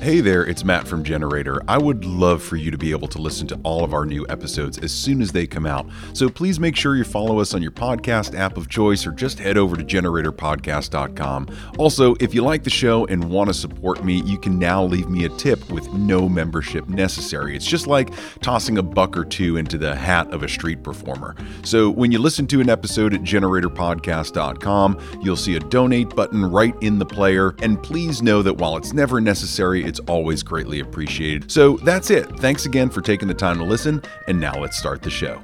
Hey there, it's Matt from Generator. I would love for you to be able to listen to all of our new episodes as soon as they come out. So please make sure you follow us on your podcast app of choice or just head over to generatorpodcast.com. Also, if you like the show and want to support me, you can now leave me a tip with no membership necessary. It's just like tossing a buck or two into the hat of a street performer. So when you listen to an episode at generatorpodcast.com, you'll see a donate button right in the player. And please know that while it's never necessary, it's always greatly appreciated. So that's it. Thanks again for taking the time to listen, and now let's start the show.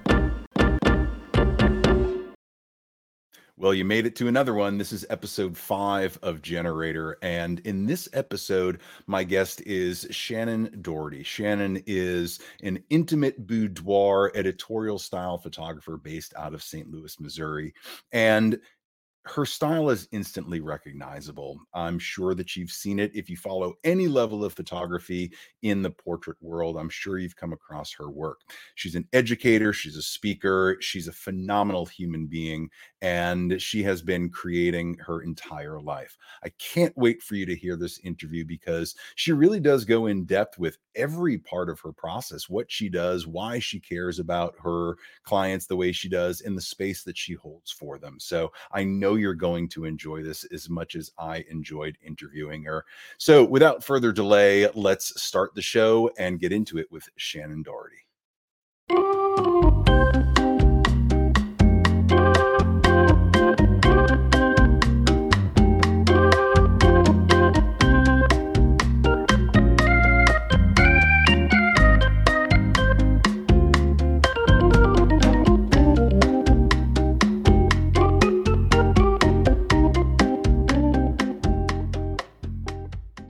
Well, you made it to another one. This is episode five of Generator. And in this episode, my guest is Shannon Dougherty. Shannon is an intimate boudoir editorial style photographer based out of St. Louis, Missouri. And her style is instantly recognizable. I'm sure that you've seen it if you follow any level of photography in the portrait world. I'm sure you've come across her work. She's an educator, she's a speaker, she's a phenomenal human being, and she has been creating her entire life. I can't wait for you to hear this interview because she really does go in depth with every part of her process what she does, why she cares about her clients the way she does, in the space that she holds for them. So I know you're going to enjoy this as much as I enjoyed interviewing her. So, without further delay, let's start the show and get into it with Shannon Dougherty.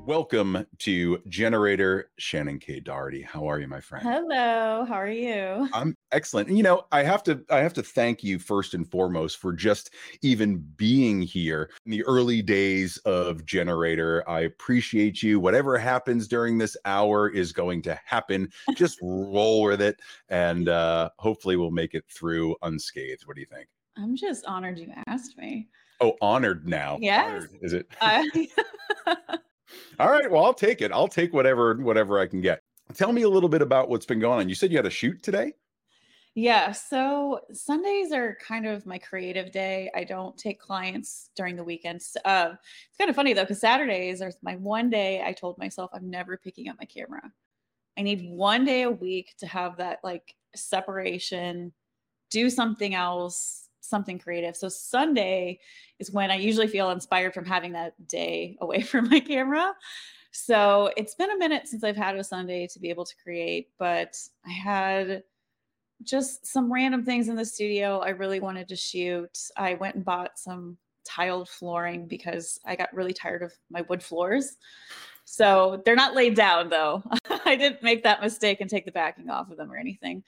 Welcome to Generator Shannon K. Dougherty. How are you, my friend? Hello. How are you? I'm excellent. And you know, I have to I have to thank you first and foremost for just even being here in the early days of Generator. I appreciate you. Whatever happens during this hour is going to happen. Just roll with it, and uh, hopefully, we'll make it through unscathed. What do you think? I'm just honored you asked me. Oh, honored now. Yes. Honored, is it? Uh, All right. Well, I'll take it. I'll take whatever whatever I can get. Tell me a little bit about what's been going on. You said you had a shoot today. Yeah. So Sundays are kind of my creative day. I don't take clients during the weekends. Uh, it's kind of funny though, because Saturdays are my one day. I told myself I'm never picking up my camera. I need one day a week to have that like separation, do something else, something creative. So Sunday is when I usually feel inspired from having that day away from my camera. So it's been a minute since I've had a Sunday to be able to create, but I had just some random things in the studio I really wanted to shoot. I went and bought some tiled flooring because I got really tired of my wood floors. So they're not laid down though. I didn't make that mistake and take the backing off of them or anything.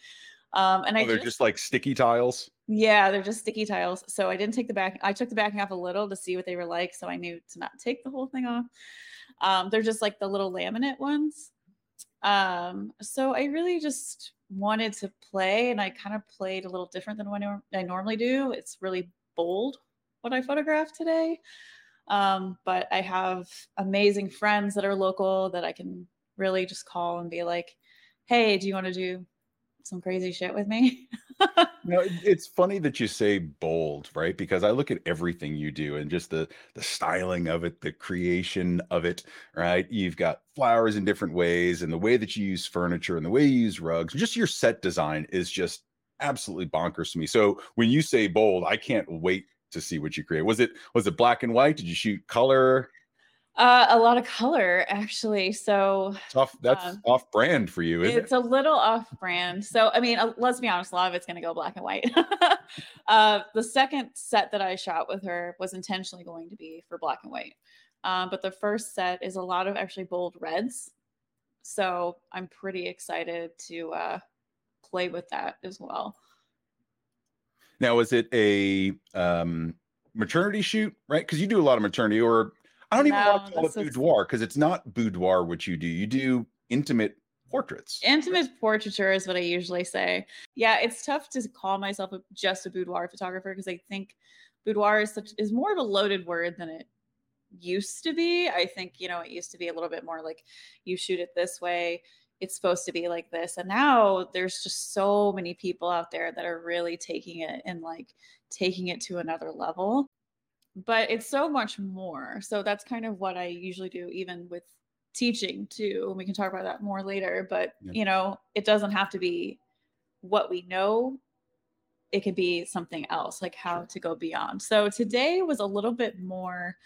Um, and oh, I they're just, just, like sticky tiles. Yeah, they're just sticky tiles. So I didn't take the back. I took the backing off a little to see what they were like. So I knew to not take the whole thing off. Um, they're just like the little laminate ones. Um, so I really just wanted to play, and I kind of played a little different than what I normally do. It's really bold what I photographed today. Um, but I have amazing friends that are local that I can really just call and be like, "Hey, do you want to do some crazy shit with me. no, it's funny that you say bold, right? Because I look at everything you do and just the the styling of it, the creation of it, right? You've got flowers in different ways, and the way that you use furniture and the way you use rugs, just your set design is just absolutely bonkers to me. So when you say bold, I can't wait to see what you create. Was it was it black and white? Did you shoot color? Uh, a lot of color, actually. So tough. That's um, off brand for you. it's it? a little off brand. So I mean, uh, let's be honest. A lot of it's going to go black and white. uh, the second set that I shot with her was intentionally going to be for black and white, um, but the first set is a lot of actually bold reds. So I'm pretty excited to uh, play with that as well. Now, is it a um, maternity shoot, right? Because you do a lot of maternity, or I don't even no, want to call it boudoir because it's not boudoir what you do. You do intimate portraits. Intimate portraiture is what I usually say. Yeah, it's tough to call myself a, just a boudoir photographer because I think boudoir is such is more of a loaded word than it used to be. I think, you know, it used to be a little bit more like you shoot it this way, it's supposed to be like this. And now there's just so many people out there that are really taking it and like taking it to another level. But it's so much more. So that's kind of what I usually do, even with teaching too. And we can talk about that more later. But, yeah. you know, it doesn't have to be what we know it could be something else like how to go beyond so today was a little bit more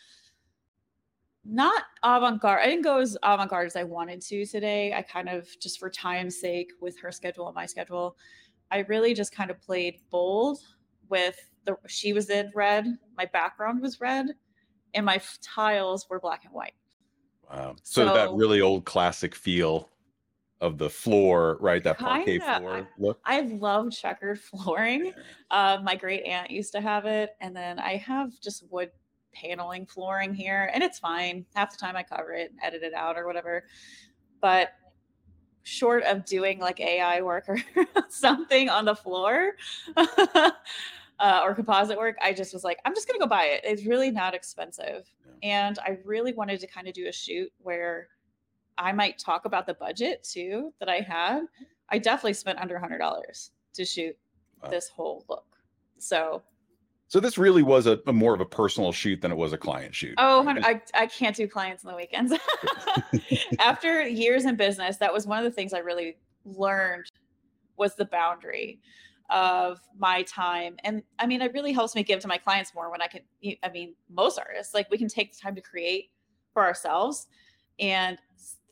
not avant-garde i didn't go as avant-garde as i wanted to today i kind of just for time's sake with her schedule and my schedule i really just kind of played bold with the she was in red my background was red and my tiles were black and white wow so, so that really old classic feel of the floor, right? That parquet Kinda. floor look. I love checkered flooring. Uh, my great aunt used to have it, and then I have just wood paneling flooring here, and it's fine. Half the time I cover it, and edit it out, or whatever. But short of doing like AI work or something on the floor. uh, or composite work, I just was like, I'm just gonna go buy it. It's really not expensive, yeah. and I really wanted to kind of do a shoot where I might talk about the budget too that I had. I definitely spent under hundred dollars to shoot wow. this whole look. So so this really was a, a, more of a personal shoot than it was a client shoot. Oh, I, I can't do clients on the weekends. After years in business, that was one of the things I really learned was the boundary of my time. And I mean, it really helps me give to my clients more when I can, I mean, most artists, like we can take the time to create for ourselves and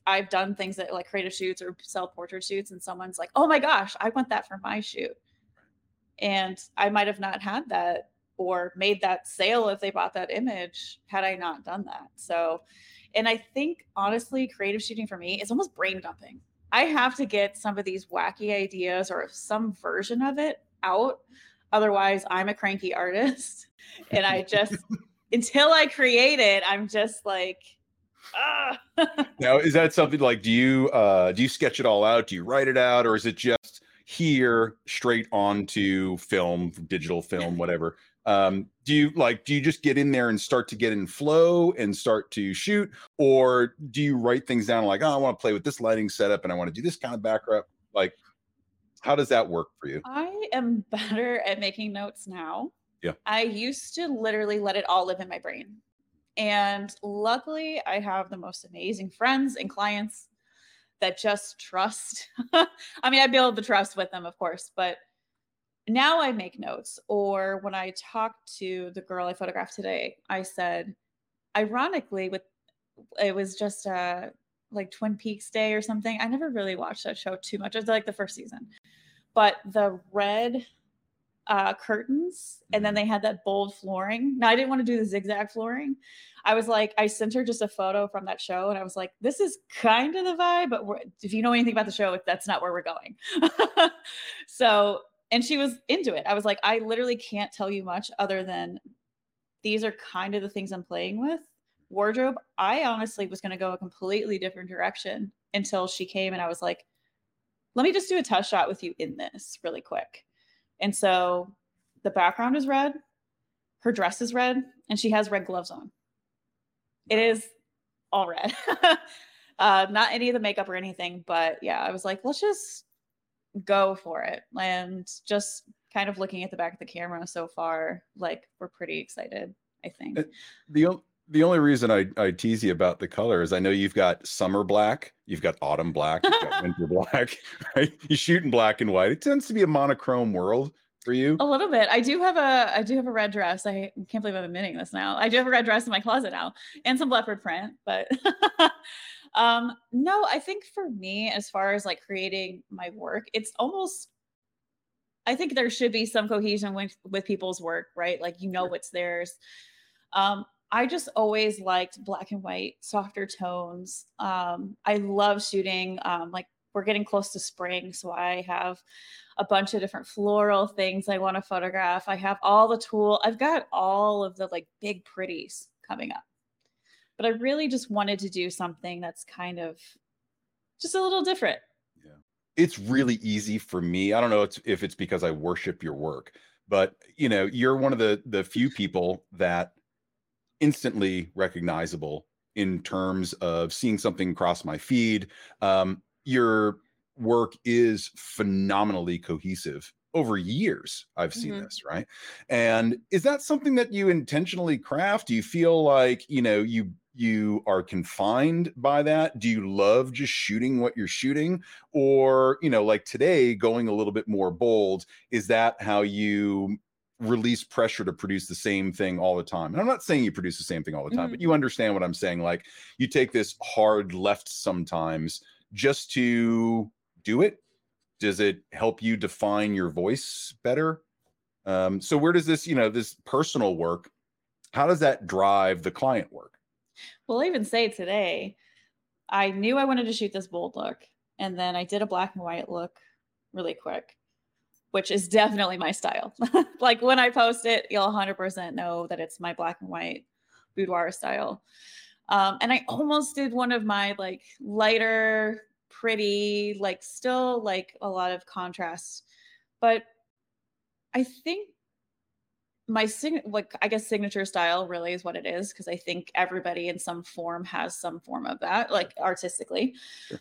I've done things that like creative shoots or sell portrait shoots, and someone's like, "Oh my gosh, I want that for my shoot," and I might have not had that or made that sale if they bought that image had I not done that. So, and I think honestly, creative shooting for me is almost brain dumping. I have to get some of these wacky ideas or some version of it out. Otherwise, I'm a cranky artist, and I just until I create it, I'm just like ah. now, is that something like do you uh do you sketch it all out? Do you write it out, or is it just here straight onto film, digital film, whatever? Um, do you like do you just get in there and start to get in flow and start to shoot, or do you write things down like, oh, I want to play with this lighting setup and I want to do this kind of background? Like, how does that work for you? I am better at making notes now. Yeah. I used to literally let it all live in my brain. And luckily, I have the most amazing friends and clients that just trust. I mean, I build the trust with them, of course, but now I make notes. Or when I talked to the girl I photographed today, I said, ironically, with it was just a uh, like Twin Peaks Day or something. I never really watched that show too much. It was like the first season, but the red uh, curtains and then mm-hmm. they had that bold flooring. Now I didn't want to do the zigzag flooring. I was like, I sent her just a photo from that show and I was like, this is kind of the vibe, but if you know anything about the show, that's not where we're going. so, and she was into it. I was like, I literally can't tell you much other than these are kind of the things I'm playing with. Wardrobe, I honestly was going to go a completely different direction until she came and I was like, let me just do a test shot with you in this really quick. And so the background is red, her dress is red, and she has red gloves on. It is all red. uh, not any of the makeup or anything, but yeah, I was like, let's just go for it. And just kind of looking at the back of the camera so far, like we're pretty excited, I think. The the only reason I, I tease you about the color is I know you've got summer black, you've got autumn black, you've got winter black, right? You shoot in black and white. It tends to be a monochrome world for you. A little bit. I do have a I do have a red dress. I can't believe I'm admitting this now. I do have a red dress in my closet now and some leopard print, but um no, I think for me as far as like creating my work, it's almost I think there should be some cohesion with with people's work, right? Like you know what's theirs. Um I just always liked black and white, softer tones. Um, I love shooting. Um, like we're getting close to spring, so I have a bunch of different floral things I want to photograph. I have all the tool. I've got all of the like big pretties coming up. But I really just wanted to do something that's kind of just a little different. Yeah. It's really easy for me. I don't know if it's because I worship your work, but you know, you're one of the the few people that instantly recognizable in terms of seeing something cross my feed. Um, your work is phenomenally cohesive over years i've seen mm-hmm. this right and is that something that you intentionally craft do you feel like you know you you are confined by that do you love just shooting what you're shooting or you know like today going a little bit more bold is that how you release pressure to produce the same thing all the time. And I'm not saying you produce the same thing all the time, mm-hmm. but you understand what I'm saying. Like you take this hard left sometimes just to do it. Does it help you define your voice better? Um, so where does this, you know, this personal work, how does that drive the client work? Well, even say today, I knew I wanted to shoot this bold look. And then I did a black and white look really quick which is definitely my style. like when I post it, you'll 100% know that it's my black and white boudoir style. Um, and I almost did one of my like lighter, pretty, like still like a lot of contrast. But I think my sig- like I guess signature style really is what it is because I think everybody in some form has some form of that, like artistically. Sure.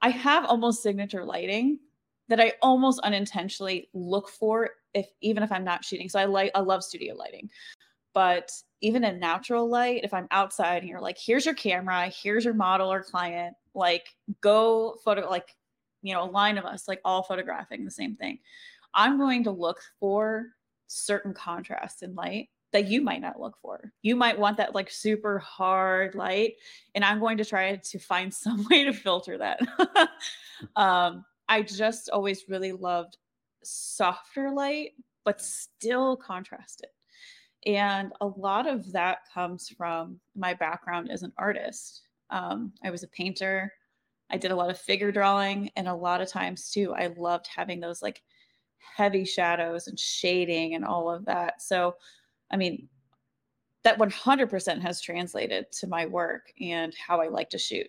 I have almost signature lighting that I almost unintentionally look for if even if I'm not shooting. So I like I love studio lighting. But even in natural light, if I'm outside and you're like, here's your camera, here's your model or client, like go photo like, you know, a line of us like all photographing the same thing. I'm going to look for certain contrast in light that you might not look for. You might want that like super hard light, and I'm going to try to find some way to filter that. um, I just always really loved softer light, but still contrasted. And a lot of that comes from my background as an artist. Um, I was a painter. I did a lot of figure drawing, and a lot of times too, I loved having those like heavy shadows and shading and all of that. So, I mean, that 100% has translated to my work and how I like to shoot.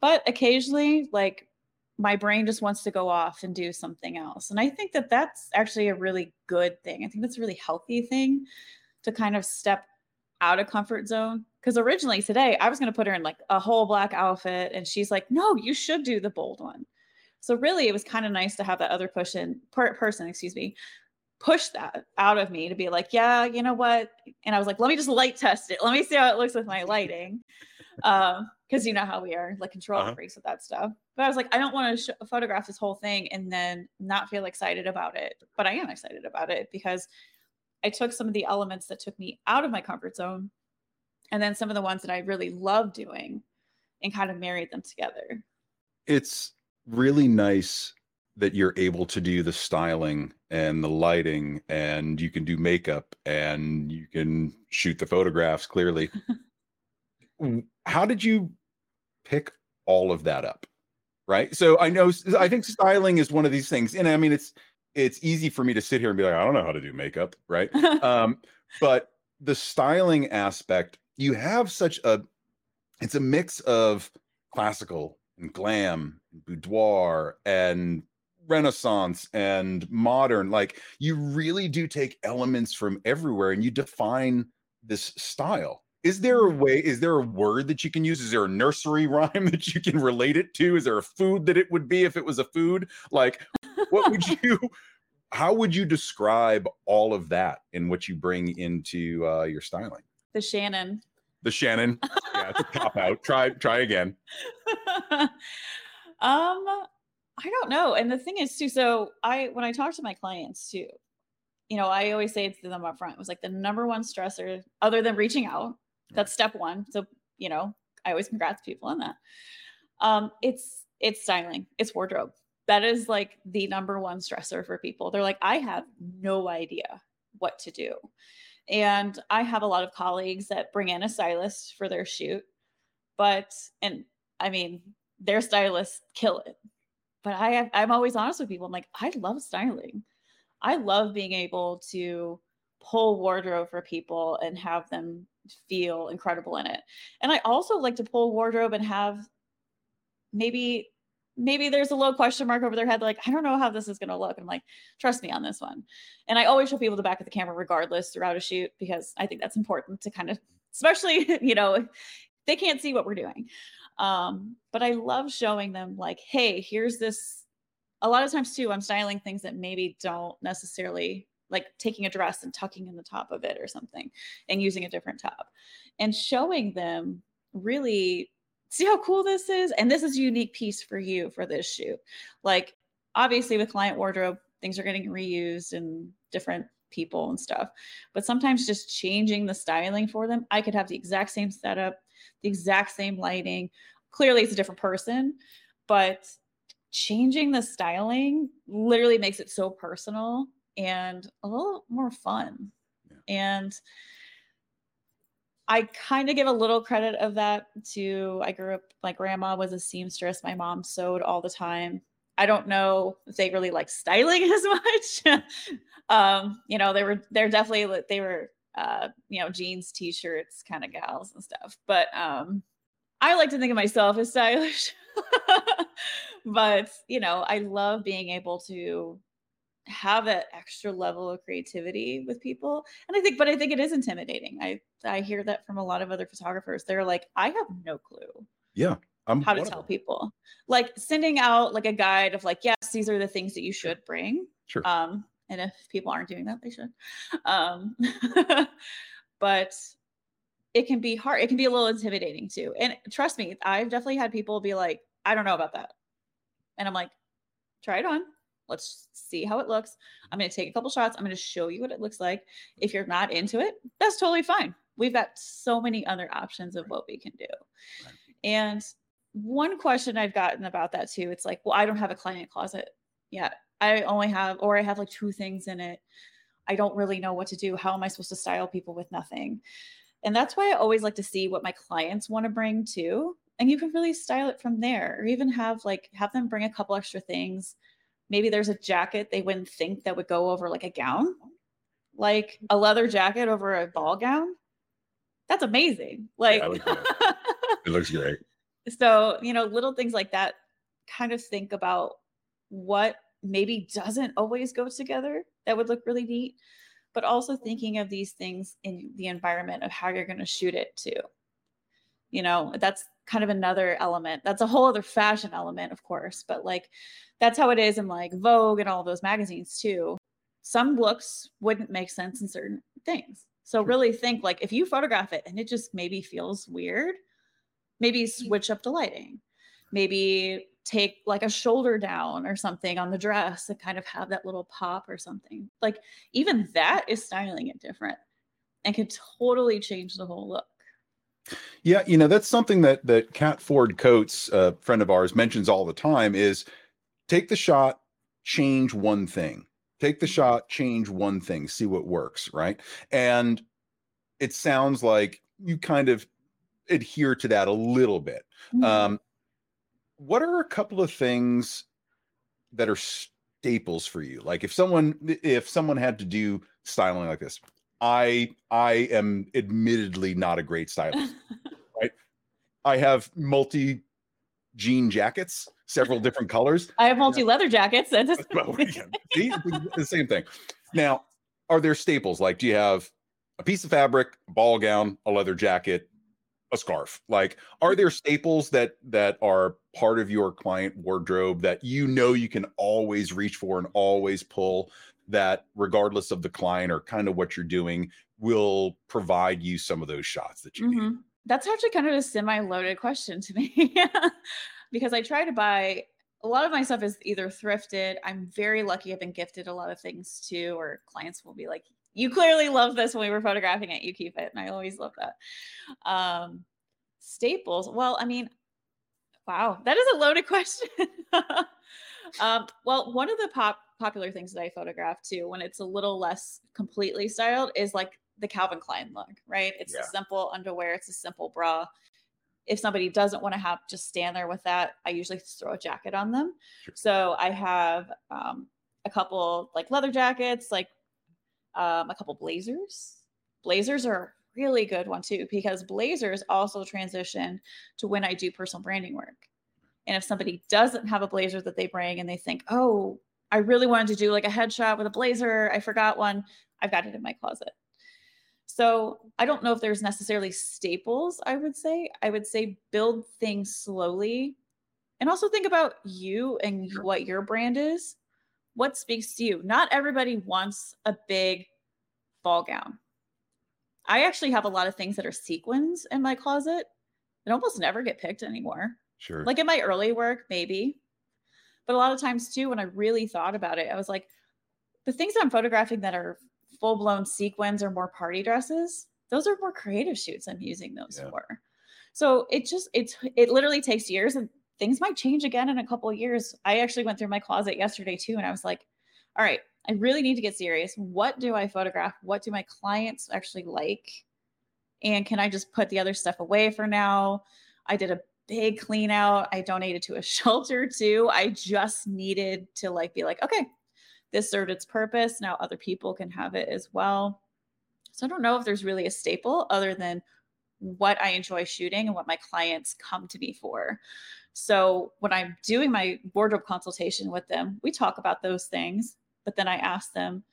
But occasionally, like my brain just wants to go off and do something else. And I think that that's actually a really good thing. I think that's a really healthy thing to kind of step out of comfort zone. Because originally today, I was going to put her in like a whole black outfit, and she's like, "No, you should do the bold one." So really, it was kind of nice to have that other person, per- person, excuse me, push that out of me to be like, "Yeah, you know what?" And I was like, "Let me just light test it. Let me see how it looks with my lighting." um, because you know how we are, like control uh-huh. freaks with that stuff. But I was like, I don't want to sh- photograph this whole thing and then not feel excited about it. But I am excited about it because I took some of the elements that took me out of my comfort zone, and then some of the ones that I really love doing, and kind of married them together. It's really nice that you're able to do the styling and the lighting and you can do makeup and you can shoot the photographs clearly how did you pick all of that up? Right. So I know I think styling is one of these things. And I mean it's it's easy for me to sit here and be like, I don't know how to do makeup, right? um, but the styling aspect, you have such a it's a mix of classical and glam, and boudoir and renaissance and modern like you really do take elements from everywhere and you define this style. Is there a way is there a word that you can use? Is there a nursery rhyme that you can relate it to? Is there a food that it would be if it was a food? Like what would you how would you describe all of that and what you bring into uh, your styling? The shannon the shannon yeah it's a cop out try try again um i don't know and the thing is too so i when i talk to my clients too you know i always say it's to them up front it was like the number one stressor other than reaching out that's step one. So, you know, I always congrats people on that. Um, it's it's styling, it's wardrobe. That is like the number one stressor for people. They're like, I have no idea what to do. And I have a lot of colleagues that bring in a stylist for their shoot. But and I mean, their stylists kill it. But I have, I'm always honest with people. I'm like, I love styling. I love being able to pull wardrobe for people and have them feel incredible in it. And I also like to pull wardrobe and have maybe maybe there's a low question mark over their head like i don't know how this is going to look i'm like trust me on this one and i always show people the back of the camera regardless throughout a shoot because i think that's important to kind of especially, you know, they can't see what we're doing. Um, but I love showing them like, hey, here's this. A lot of times too, I'm styling things that maybe don't necessarily like taking a dress and tucking in the top of it or something and using a different top and showing them really see how cool this is? And this is a unique piece for you for this shoot. Like obviously with client wardrobe things are getting reused and different people and stuff but sometimes just changing the styling for them i could have the exact same setup the exact same lighting. Clearly it's a different person but changing the styling literally makes it so personal and a little more fun. Yeah. and I kind of give a little credit of that to I grew up my grandma was a seamstress. My mom sewed all the time. I don't know if they really like styling as much. um, you know, they were they're definitely they were uh, you know, jeans, t-shirts kind of gals and stuff. But um I like to think of myself as stylish. but, you know, I love being able to have that extra level of creativity with people and i think but i think it is intimidating. I i hear that from a lot of other photographers. They're like i have no clue yeah I'm how to tell people. Like sending out like a guide of like yes these are the things that you should bring sure. um and if people aren't doing that they should um but it can be hard it can be a little intimidating too and trust me i've definitely had people be like i don't know about that and i'm like try it on Let's see how it looks. I'm going to take a couple shots. I'm going to show you what it looks like. If you're not into it, that's totally fine. We've got so many other options of what we can do. Right. And one question I've gotten about that too, it's like, well, I don't have a client closet yet. I only have, or I have like two things in it. I don't really know what to do. How am I supposed to style people with nothing? And that's why I always like to see what my clients want to bring too. And you can really style it from there, or even have like have them bring a couple extra things maybe there's a jacket they wouldn't think that would go over like a gown, like a leather jacket over a ball gown. That's amazing. Like yeah, it looks great. So, you know, little things like that kind of think about what maybe doesn't always go together that would look really neat, but also thinking of these things in the environment of how you're going to shoot it too. You know, that's kind of another element. That's a whole other fashion element, of course, but like that's how it is in like Vogue and all those magazines too. Some looks wouldn't make sense in certain things. So really think like if you photograph it and it just maybe feels weird, maybe switch up the lighting. Maybe take like a shoulder down or something on the dress to kind of have that little pop or something. Like even that is styling it different and can totally change the whole look. Yeah, you know that's something that that Cat Ford Coates, a friend of ours, mentions all the time. Is take the shot, change one thing. Take the shot, change one thing, see what works, right? And it sounds like you kind of adhere to that a little bit. Mm-hmm. Um, what are a couple of things that are staples for you? Like if someone if someone had to do styling like this, I I am admittedly not a great stylist. right? I have multi jean jackets, several different colors. I have multi leather jackets. That's well, yeah, see, the same thing. Now, are there staples? Like, do you have a piece of fabric, a ball gown, a leather jacket, a scarf? Like, are there staples that that are part of your client wardrobe that you know you can always reach for and always pull? That regardless of the client or kind of what you're doing, will provide you some of those shots that you mm-hmm. need. That's actually kind of a semi-loaded question to me because I try to buy a lot of my stuff is either thrifted. I'm very lucky. I've been gifted a lot of things too, or clients will be like, "You clearly love this when we were photographing it. You keep it," and I always love that. Um, staples. Well, I mean, wow, that is a loaded question. um, well, one of the pop popular things that I photograph too, when it's a little less completely styled, is like the Calvin Klein look, right? It's yeah. a simple underwear, it's a simple bra. If somebody doesn't want to have just stand there with that, I usually throw a jacket on them. Sure. So I have um, a couple like leather jackets, like um, a couple blazers. Blazers are really good one too because blazers also transition to when I do personal branding work. And if somebody doesn't have a blazer that they bring and they think, oh, I really wanted to do like a headshot with a blazer, I forgot one, I've got it in my closet So I don't know if there's necessarily staples, I would say. I would say build things slowly and also think about you and what your brand is. What speaks to you? Not everybody wants a big ball gown. I actually have a lot of things that are sequins in my closet that almost never get picked anymore. Sure. Like in my early work, maybe. But a lot of times too, when I really thought about it, I was like, the things I'm photographing that are full blown sequins or more party dresses, those are more creative shoots I'm using those Yeah. for. So it just it's it literally takes years and things might change again in a couple of years. I actually went through my closet yesterday too, and I was like, all right, I really need to get serious. What do I photograph? What do my clients actually like? And can I just put the other stuff away for now? I did a big clean out. I donated to a shelter too. I just needed to like be like, okay, this served its purpose. Now other people can have it as well. So I don't know if there's really a staple other than what I enjoy shooting and what my clients come to me for. So when I'm doing my wardrobe consultation with them, we talk about those things, but then I ask them,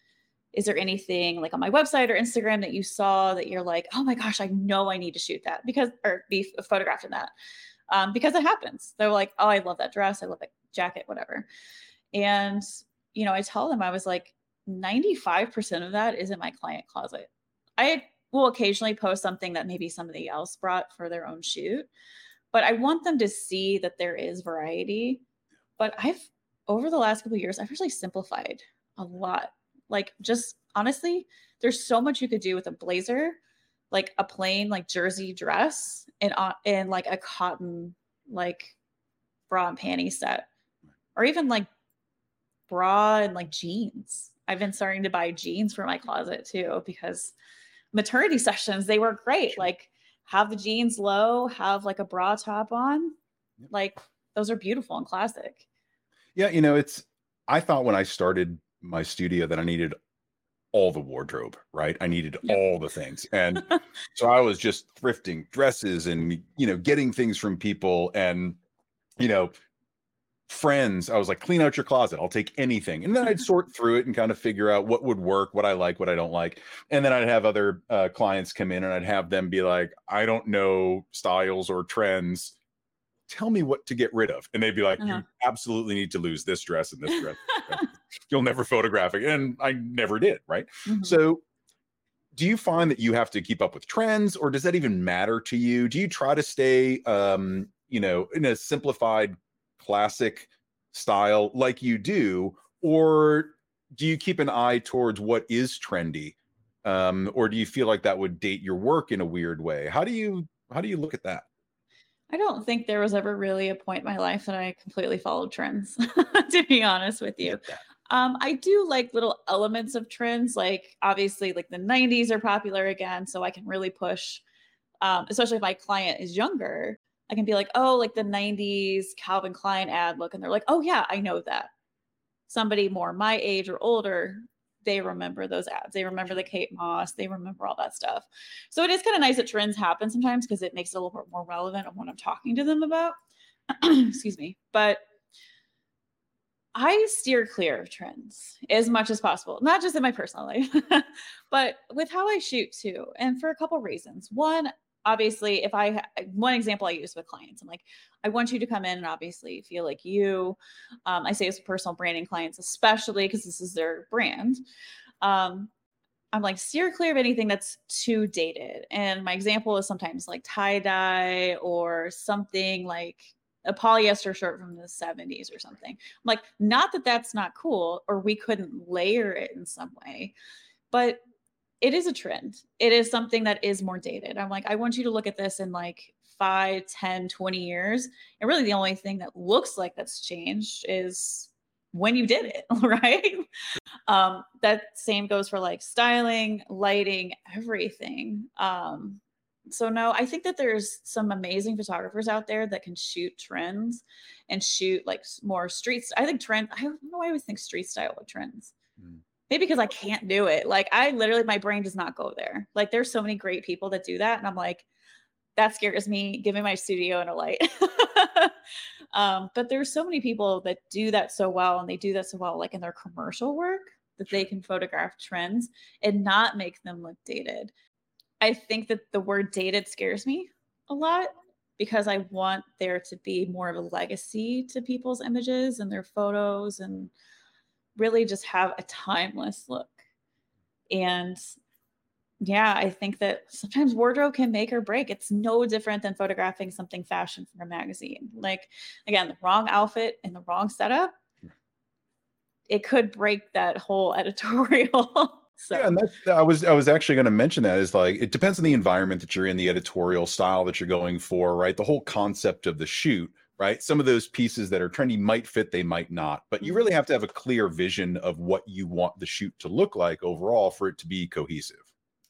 is there anything like on my website or Instagram that you saw that you're like, oh my gosh, I know I need to shoot that because or be photographed in that? Um, because it happens. They're like, oh, I love that dress, I love that jacket, whatever. And you know, I tell them I was like, 95% of that is in my client closet. I will occasionally post something that maybe somebody else brought for their own shoot, but I want them to see that there is variety. But I've over the last couple years, I've actually simplified a lot. Like just honestly, there's so much you could do with a blazer, like a plain like jersey dress, and uh, and like a cotton like bra and panty set, or even like bra and like jeans. I've been starting to buy jeans for my closet too because maternity sessions they were great. Like have the jeans low, have like a bra top on, like those are beautiful and classic. Yeah, you know, it's I thought when I started my studio that I needed all the wardrobe, right? I needed Yep. all the things. And so I was just thrifting dresses and you know, getting things from people and you know, friends. I was like, clean out your closet. I'll take anything. And then I'd sort through it and kind of figure out what would work, what I like, what I don't like. And then I'd have other uh, clients come in and I'd have them be like, I don't know styles or trends. Tell me what to get rid of. And they'd be like, Uh-huh. you absolutely need to lose this dress and this dress. You'll never photograph it. And I never did. Right. Mhm. So, do you find that you have to keep up with trends, or does that even matter to you? Do you try to stay, um, you know, in a simplified, classic style like you do, or do you keep an eye towards what is trendy, um, or do you feel like that would date your work in a weird way? How do you how do you look at that? I don't think there was ever really a point in my life that I completely followed trends, to be honest with you. Um, I do like little elements of trends, like obviously, like the 90s are popular again, so I can really push, um, especially if my client is younger. I can be like, oh, like the 90s Calvin Klein ad look, and they're like, oh, yeah, I know that. Somebody more my age or older, they remember those ads. They remember the Kate Moss, they remember all that stuff. So it is kind of nice that trends happen sometimes because it makes it a little bit more relevant of what I'm talking to them about. Excuse me. But I steer clear of trends as much as possible, not just in my personal life, but with how I shoot too. And for a couple reasons. One, obviously, if I, one example I use with clients, I'm like, I want you to come in and obviously feel like you. Um, I say this personal branding clients, especially because this is their brand. Um, I'm like, steer clear of anything that's too dated. And my example is sometimes like tie dye or something like a polyester shirt from the 70s or something. I'm like, not that that's not cool or we couldn't layer it in some way, but it is a trend. It is something that is more dated. I'm like, I want you to look at this in like 5, 10, 20 years. And really the only thing that looks like that's changed is when you did it, right? Um, that same goes for like styling, lighting, everything. Um, so no, I think that there's some amazing photographers out there that can shoot trends and shoot like more streets. I think trend. I don't know. I always think street style with trends. Maybe because I can't do it. Like I literally, my brain does not go there. Like there's so many great people that do that, and I'm like, that scares me. Give me my studio and a light. um, but there's so many people that do that so well, and they do that so well, like in their commercial work, that they can photograph trends and not make them look dated. I think that the word dated scares me a lot because I want there to be more of a legacy to people's images and their photos and really just have a timeless look. And yeah, I think that sometimes wardrobe can make or break. It's no different than photographing something fashion from a magazine. Like, again, the wrong outfit and the wrong setup, it could break that whole editorial. So yeah, and that's I was I was actually going to mention that is like it depends on the environment that you're in, the editorial style that you're going for, right? The whole concept of the shoot, right? Some of those pieces that are trendy might fit, they might not, but you mm-hmm. really have to have a clear vision of what you want the shoot to look like overall for it to be cohesive.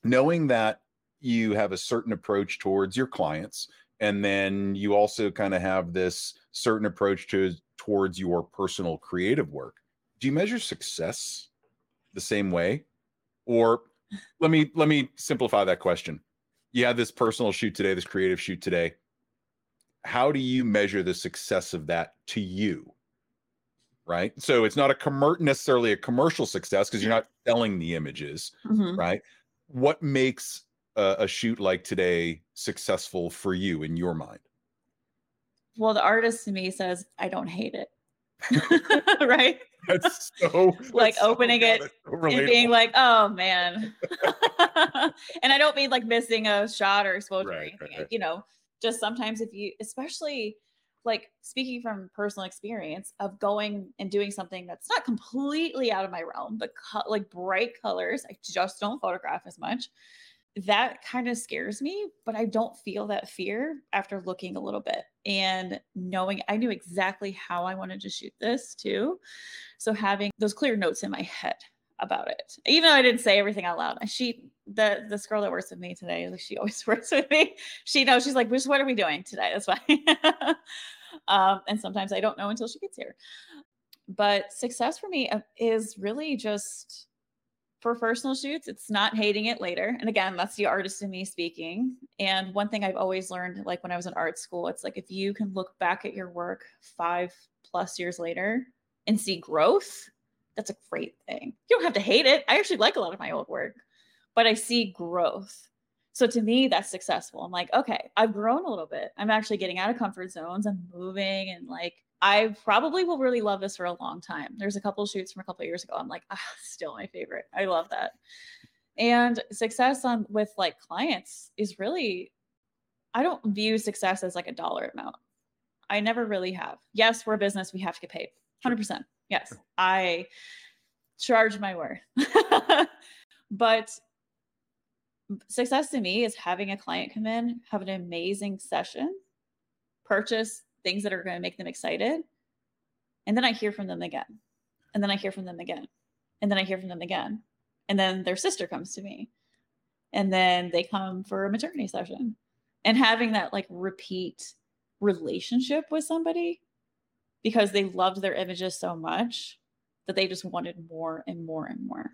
Knowing that you have a certain approach towards your clients, and then you also kind of have this certain approach to towards your personal creative work. Do you measure success the same way? Or let me let me simplify that question. You had this personal shoot today, this creative shoot today. How do you measure the success of that to you? Right. So it's not a commer- necessarily a commercial success because you're not selling the images, mm-hmm. right? What makes a, a shoot like today successful for you in your mind? Well, the artist to me says, I don't hate it. right? That's so like that's opening so, it so and being like, oh man. and I don't mean like missing a shot or exposure right, or anything. Right, right. You know, just sometimes if you especially like speaking from personal experience of going and doing something that's not completely out of my realm, but co- like bright colors, I just don't photograph as much that kind of scares me, but I don't feel that fear after looking a little bit and knowing I knew exactly how I wanted to shoot this too. So having those clear notes in my head about it, even though I didn't say everything out loud. She, the this girl that works with me today, like she always works with me. She knows she's like, "Which what are we doing today?" That's why. um, and sometimes I don't know until she gets here. But success for me uh, is really just for personal shoots, it's not hating it later. And again, that's the artist in me speaking. And one thing I've always learned, like when I was in art school, it's like if you can look back at your work five plus years later and see growth, that's a great thing. You don't have to hate it. I actually like a lot of my old work, but I see growth. So to me, that's successful. I'm like, okay, I've grown a little bit. I'm actually getting out of comfort zones. I'm moving and like I probably will really love this for a long time. There's a couple shoots from a couple years ago. I'm like, ah, still my favorite. I love that. And success on with like clients is really, I don't view success as like a dollar amount. I never really have. Yes, we're a business. We have to get paid. 100%. Yes, I charge my worth. but success to me is having a client come in, have an amazing session, purchase things that are going to make them excited. And then I hear from them again. And then I hear from them again. And then I hear from them again. And then their sister comes to me. And then they come for a maternity session. And having that like repeat relationship with somebody because they loved their images so much that they just wanted more and more and more.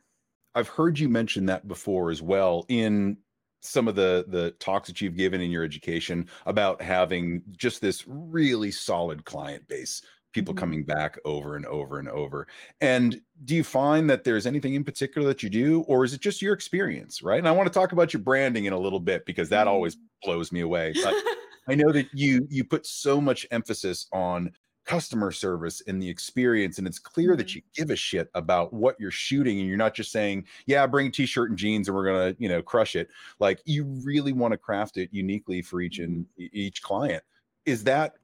I've heard you mention that before as well in some of the the talks that you've given in your education about having just this really solid client base people mm-hmm. coming back over and over and over and do you find that there's anything in particular that you do or is it just your experience right and i want to talk about your branding in a little bit because that always mm-hmm. blows me away but i know that you you put so much emphasis on customer service and the experience and it's clear that mm-hmm. you give a shit about what you're shooting and you're not just saying yeah bring a t-shirt and jeans and we're gonna you know crush it like you really want to craft it uniquely for each and mm-hmm. each client is that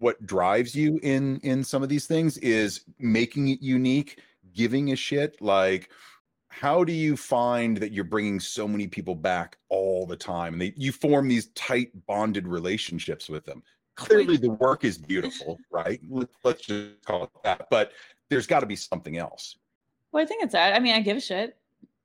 what drives you in in some of these things is making it unique giving a shit like how do you find that you're bringing so many people back all the time and they, you form these tight bonded relationships with them clearly the work is beautiful, right? Let's just call it that. But there's got to be something else. Well, I think it's that. I mean, I give a shit.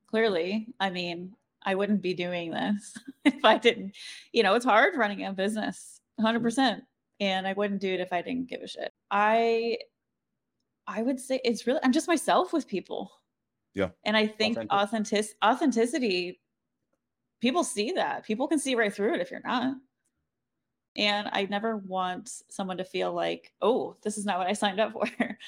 Clearly, I mean, I wouldn't be doing this if I didn't. You know, it's hard running a business, 100, percent and I wouldn't do it if I didn't give a shit. I, I would say it's really. I'm just myself with people. Yeah. And I think authentic authenticity. People see that. People can see right through it if you're not. And I never want someone to feel like, oh, this is not what I signed up for.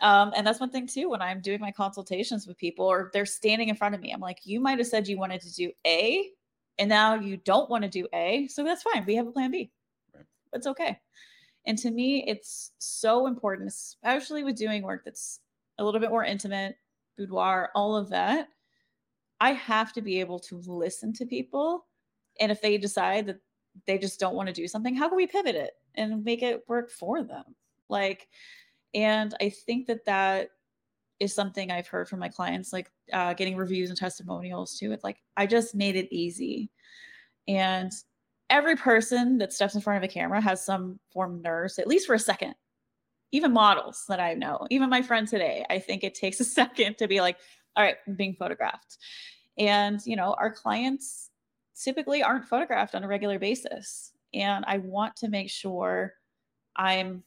Um, and that's one thing too, when I'm doing my consultations with people or they're standing in front of me, I'm like, you might have said you wanted to do A, And now you don't want to do A. So that's fine. We have a plan B. Right. It's okay. And to me, it's so important, especially with doing work that's a little bit more intimate, boudoir, all of that. I have to be able to listen to people. And if they decide that they just don't want to do something, how can we pivot it and make it work for them? Like, and I think that that is something I've heard from my clients, like uh, getting reviews and testimonials too. It's like, I just made it easy. And every person that steps in front of a camera has some form of nerves, at least for a second. Even models that I know, even my friend today, I think it takes a second to be like, all right, I'm being photographed. And, you know, our clients typically aren't photographed on a regular basis. And I want to make sure I'm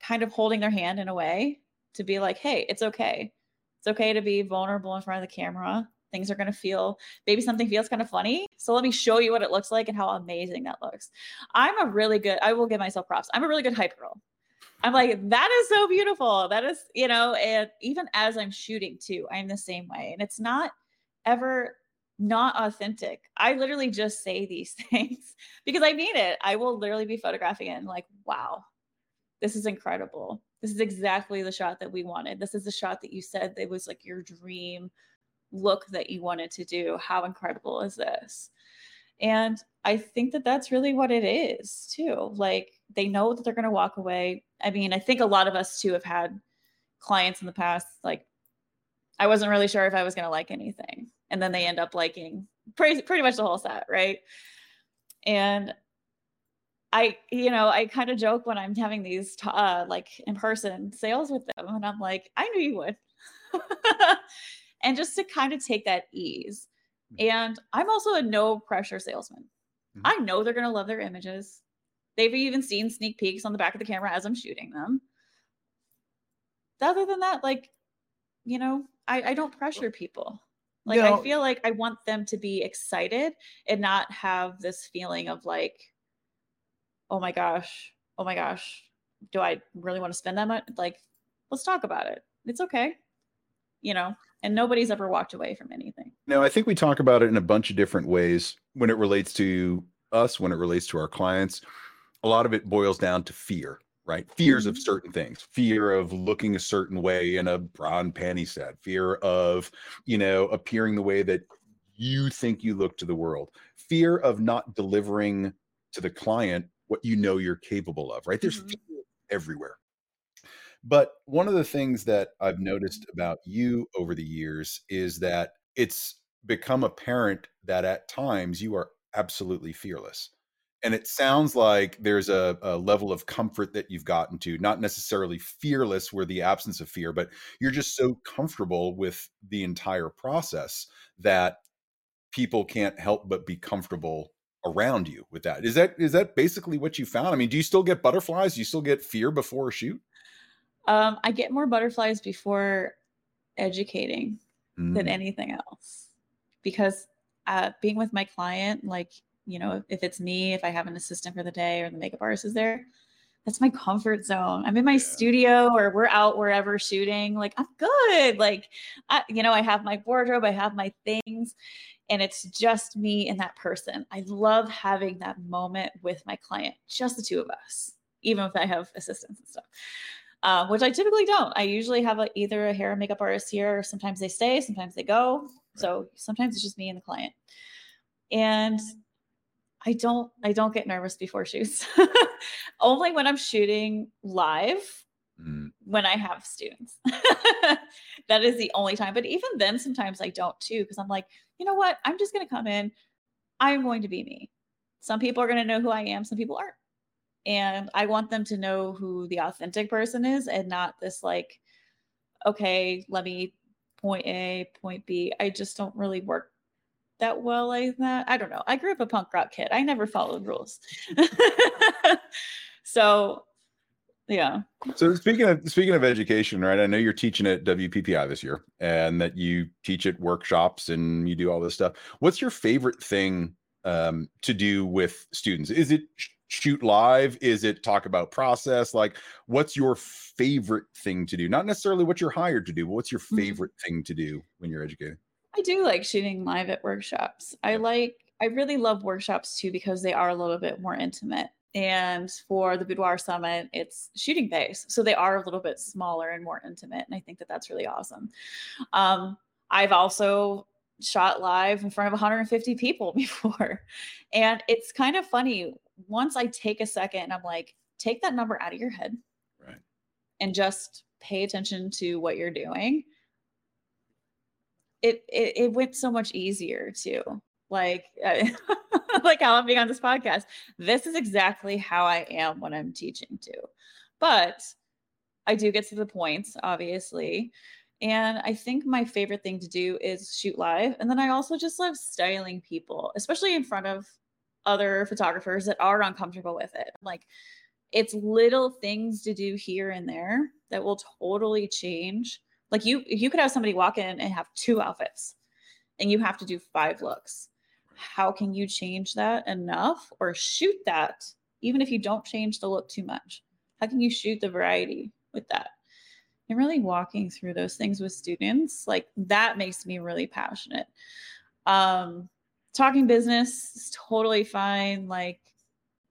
kind of holding their hand in a way to be like, hey, it's okay. It's okay to be vulnerable in front of the camera. Things are going to feel, maybe something feels kind of funny. So let me show you what it looks like and how amazing that looks. I'm a really good, I will give myself props. I'm a really good hype girl. I'm like, that is so beautiful. That is, you know, and even as I'm shooting too, I'm the same way. And it's not ever not authentic. I literally just say these things because I mean it. I will literally be photographing it and like, wow, this is incredible. This is exactly the shot that we wanted. This is the shot that you said it was like your dream look that you wanted to do. How incredible is this? And I think that that's really what it is too. Like they know that they're going to walk away. I mean, I think a lot of us too have had clients in the past like I wasn't really sure if I was going to like anything. And then they end up liking pretty, pretty much the whole set, right? And I, you know, I kind of joke when I'm having these uh, like in person sales with them, and I'm like, I knew you would. and just to kind of take that ease. Mm-hmm. And I'm also a no pressure salesman. Mm-hmm. I know they're going to love their images. They've even seen sneak peeks on the back of the camera as I'm shooting them. Other than that, like, you know, I, I don't pressure people. Like, I feel like I want them to be excited and not have this feeling of like, oh my gosh, oh my gosh, do I really want to spend that much? Like, let's talk about it. It's okay. You know, and nobody's ever walked away from anything. No, I think we talk about it in a bunch of different ways when it relates to us, when it relates to our clients. A lot of it boils down to fear, right? Fears of mm-hmm. certain things, fear of looking a certain way in a bra and panty set, fear of, you know, appearing the way that you think you look to the world, fear of not delivering to the client what you know you're capable of, right? There's mm-hmm. everywhere. But one of the things that I've noticed about you over the years is that it's become apparent that at times you are absolutely fearless. And it sounds like there's a, a, level of comfort that you've gotten to, not necessarily fearless, where the absence of fear, but you're just so comfortable with the entire process that people can't help but be comfortable around you with that. Is that is that basically what you found? I mean, do you still get butterflies? Do you still get fear before a shoot? Um, I get more butterflies before educating mm. than anything else because uh, being with my client, like, you know, if, it's me, if I have an assistant for the day or the makeup artist is there, that's my comfort zone. I'm in my yeah. studio or we're out wherever shooting. Like, I'm good. Like, I, you know, I have my wardrobe, I have my things, and it's just me and that person. I love having that moment with my client, just the two of us, even if I have assistants and stuff um, which I typically don't. I usually have a, either a hair and makeup artist here, or sometimes they stay, sometimes they go. So sometimes it's just me and the client. And I don't I don't get nervous before shoots. Only when I'm shooting live mm. when I have students. that is the only time. But even then sometimes I don't too because I'm like, you know what? I'm just going to come in. I'm going to be me. Some people are going to know who I am, some people aren't and I want them to know who the authentic person is and not this like, okay, let me point A, point B. I just don't really work that well like that. I don't know. I grew up a punk rock kid. I never followed rules. so yeah. So speaking of speaking of education, right? I know you're teaching at WPPI this year and that you teach at workshops and you do all this stuff. What's your favorite thing um, to do with students? Is it shoot live? Is it talk about process? Like, what's your favorite thing to do? Not necessarily what you're hired to do, but what's your mm-hmm. favorite mm-hmm. thing to do when you're educating? I do like shooting live at workshops. I like I really love workshops too because they are a little bit more intimate. And for the Boudoir Summit, it's shooting based. So they are a little bit smaller and more intimate. And I think that that's really awesome. Um, I've also shot live in front of 150 people before. And it's kind of funny. Once I take a second and I'm like, take that number out of your head. Right. And just pay attention to what you're doing. It, it, it went so much easier too like like how I'm being on this podcast. This is exactly how I am when I'm teaching too. But I do get to the points, obviously. And I think my favorite thing to do is shoot live. And then I also just love styling people, especially in front of other photographers that are uncomfortable with it. Like it's little things to do here and there that will totally change. Like you you could have somebody walk in and have two outfits and you have to do five looks. How can you change that enough or shoot that even if you don't change the look too much? How can you shoot the variety with that? And really walking through those things with students like that makes me really passionate. Um talking business is totally fine. Like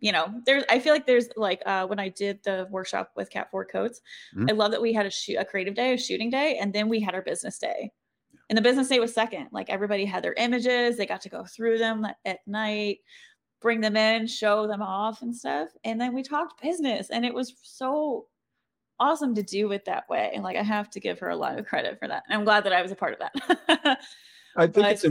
you know there's i feel like there's like uh when i did the workshop with cat ford coats mm-hmm. i love that we had a shoot a creative day a shooting day and then we had our business day and the business day was second. Like everybody had their images, they got to go through them at night, bring them in, show them off and stuff. And then we talked business, and it was so awesome to do it that way. And like I have to give her a lot of credit for that. And I'm glad that I was a part of that. I think but, it's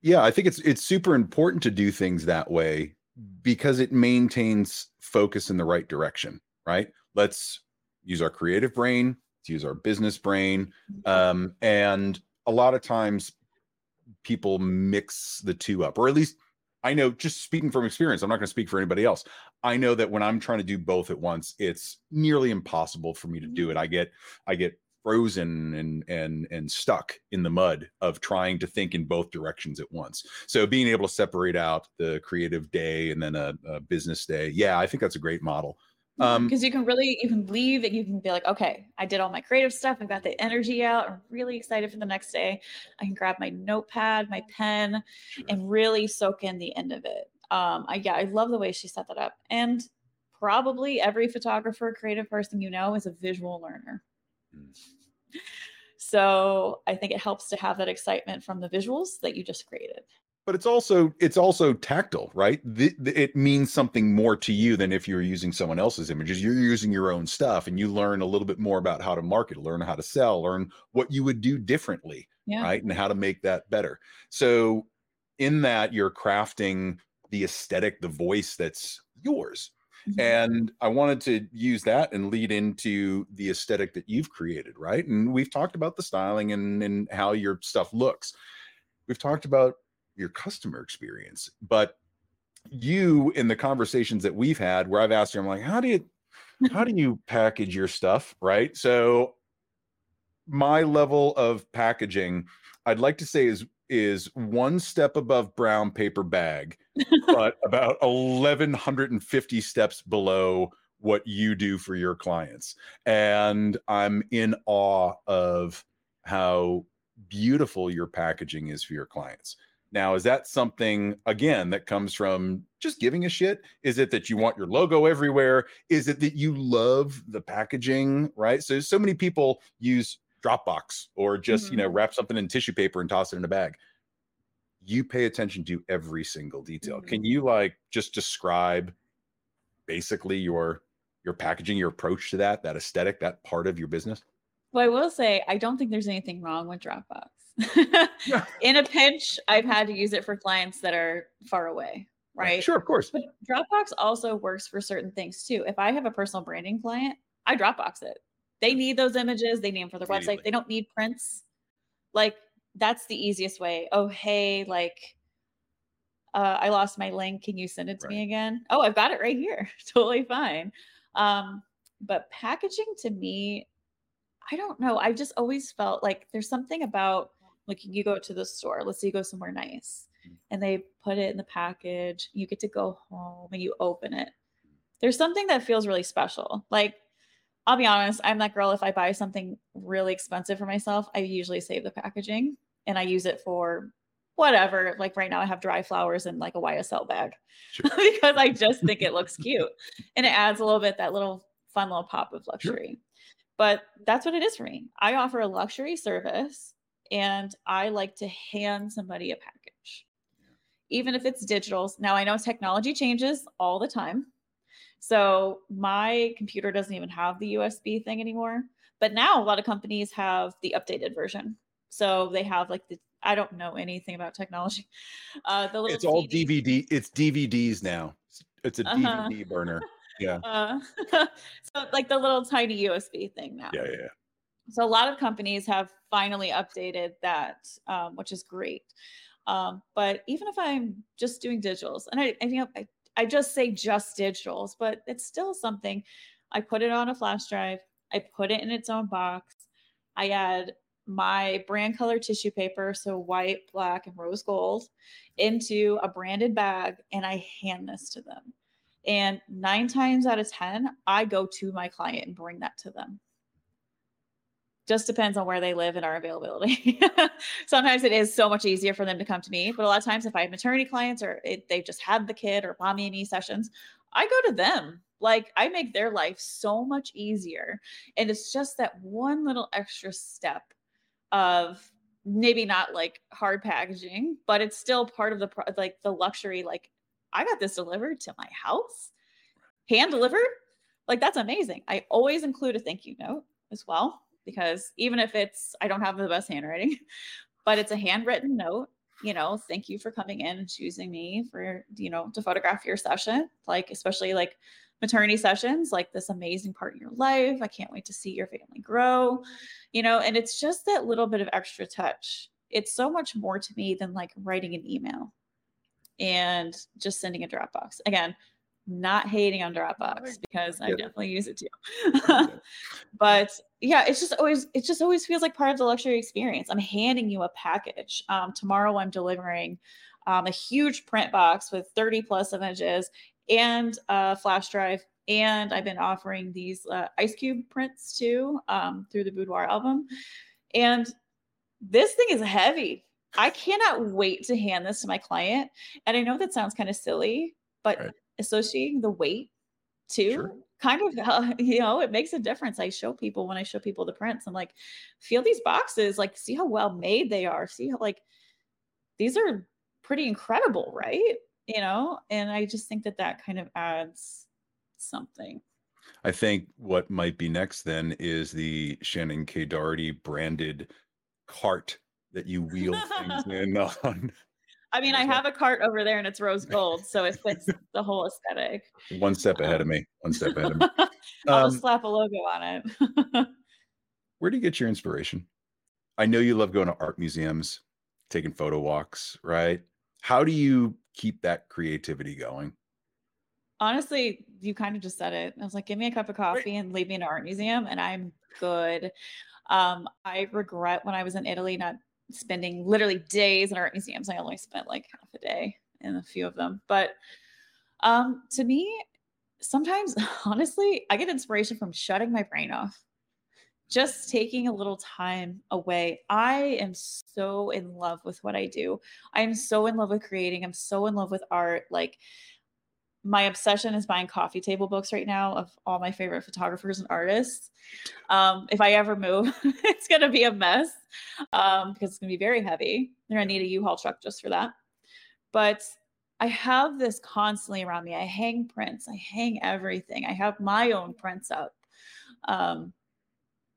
yeah, I think it's it's super important to do things that way because it maintains focus in the right direction, right? Let's use our creative brain, let's use our business brain. Mm-hmm. Um, and a lot of times people mix the two up, or at least I know just speaking from experience, I'm not going to speak for anybody else. I know that when I'm trying to do both at once, it's nearly impossible for me to do it. I get I get frozen and and and stuck in the mud of trying to think in both directions at once. So being able to separate out the creative day and then a, a business day, yeah, I think that's a great model. Um, because you can really you can leave and you can be like, okay, I did all my creative stuff. I've got the energy out. I'm really excited for the next day. I can grab my notepad, my pen, sure. and really soak in the end of it. Um, I yeah, I love the way she set that up. And probably every photographer, creative person you know is a visual learner. Mm. So I think it helps to have that excitement from the visuals that you just created. But it's also it's also tactile right? The, the, it means something more to you than if you're using someone else's images. You're using your own stuff and you learn a little bit more about how to market learn how to sell learn what you would do differently yeah. right? And how to make that better. So in that you're crafting the aesthetic the voice that's yours mm-hmm. and i wanted to use that and lead into the aesthetic that you've created right and we've talked about the styling and and how your stuff looks we've talked about your customer experience. But you in the conversations that we've had where I've asked you, I'm like, how do you how do you package your stuff? Right. So my level of packaging, I'd like to say is is one step above brown paper bag, but about 1150 steps below what you do for your clients. And I'm in awe of how beautiful your packaging is for your clients. Now, is that something again that comes from just giving a shit? Is it that you want your logo everywhere? Is it that you love the packaging, right? So so many people use Dropbox or just, mm-hmm. you know, mm-hmm. wrap something in tissue paper and toss it in a bag. You pay attention to every single detail. Mm-hmm. Can you like just describe basically your your packaging, your approach to that, that aesthetic, that part of your business? Well, I will say I don't think there's anything wrong with Dropbox. in a pinch, I've had to use it for clients that are far away, right? Sure, of course. But Dropbox also works for certain things too. If I have a personal branding client, I Dropbox it. They need those images, they need them for their website. They don't need prints. Like that's the easiest way. Oh, hey, like uh, I lost my link. Can you send it to right. me again? Oh, I've got it right here. totally fine. Um, but packaging to me, I don't know. I've just always felt like there's something about like you go to the store, let's say you go somewhere nice mm. and they put it in the package, you get to go home and you open it. There's something that feels really special. Like, I'll be honest, I'm that girl. If I buy something really expensive for myself, I usually save the packaging and I use it for whatever. Like right now, I have dry flowers in like a YSL bag sure. because I just think it looks cute and it adds a little bit that little fun little pop of luxury. Sure. But that's what it is for me. I offer a luxury service and I like to hand somebody a package, even if it's digital. Now, I know technology changes all the time. So my computer doesn't even have the USB thing anymore. But now a lot of companies have the updated version. So they have like the I don't know anything about technology. Uh, the little it's all DVD. It's DVDs now. It's a uh-huh. DVD burner. Yeah. Uh, so like the little tiny USB thing now. Yeah, yeah. So a lot of companies have finally updated that, um, which is great. Um, but even if I'm just doing digitals, and I, I, you know, I, I just say just digitals, but it's still something. I put it on a flash drive. I put it in its own box. I add my brand color tissue paper, so white, black, and rose gold, into a branded bag, and I hand this to them. And nine times out of 10, I go to my client and bring that to them. Just depends on where they live and our availability. Sometimes it is so much easier for them to come to me, but a lot of times, if I have maternity clients or it, they've just had the kid or mommy and me sessions, I go to them like I make their life so much easier. And it's just that one little extra step of maybe not like hard packaging, but it's still part of the like the luxury. Like I got this delivered to my house, hand delivered. Like that's amazing. I always include a thank you note as well because even if it's I don't have the best handwriting, but it's a handwritten note. You know, thank you for coming in and choosing me for you know to photograph your session. Like especially like maternity sessions, like this amazing part in your life. I can't wait to see your family grow, you know, and it's just that little bit of extra touch. It's so much more to me than like writing an email and just sending a Dropbox. Again, not hating on Dropbox because I definitely use it too. but yeah, it's just always it just always feels like part of the luxury experience. I'm handing you a package. Um, tomorrow I'm delivering um, a huge print box with 30 plus images and a flash drive. And I've been offering these uh, ice cube prints too um, through the Boudoir album. And this thing is heavy. I cannot wait to hand this to my client. And I know that sounds kind of silly, but right. Associating the weight too sure. kind of uh, you know it makes a difference. I show people when i show people the prints i'm like feel these boxes like see how well made they are. See how like these are pretty incredible right? You know and i just think that that kind of adds something. I think what might be next then is the shannon k Dougherty branded cart that you wheel things in on I mean, I have a cart over there and it's rose gold, so it fits the whole aesthetic. One step ahead um, of me. One step ahead of me. I'll um, just slap a logo on it. where do you get your inspiration? I know you love going to art museums, taking photo walks, right? How do you keep that creativity going? Honestly, you kind of just said it. I was like, give me a cup of coffee and leave me in an art museum, and I'm good. Um, I regret when I was in Italy not spending literally days in art museums. I only spent like half a day in a few of them. But um, to me, sometimes, honestly, I get inspiration from shutting my brain off just taking a little time away. I am so in love with what I do. I am so in love with creating. I'm so in love with art. Like my obsession is buying coffee table books right now of all my favorite photographers and artists. Um, if I ever move, it's going to be a mess um, because it's going to be very heavy. They're going to need a U-Haul truck just for that. But I have this constantly around me. I hang prints. I hang everything. I have my own prints up. Um,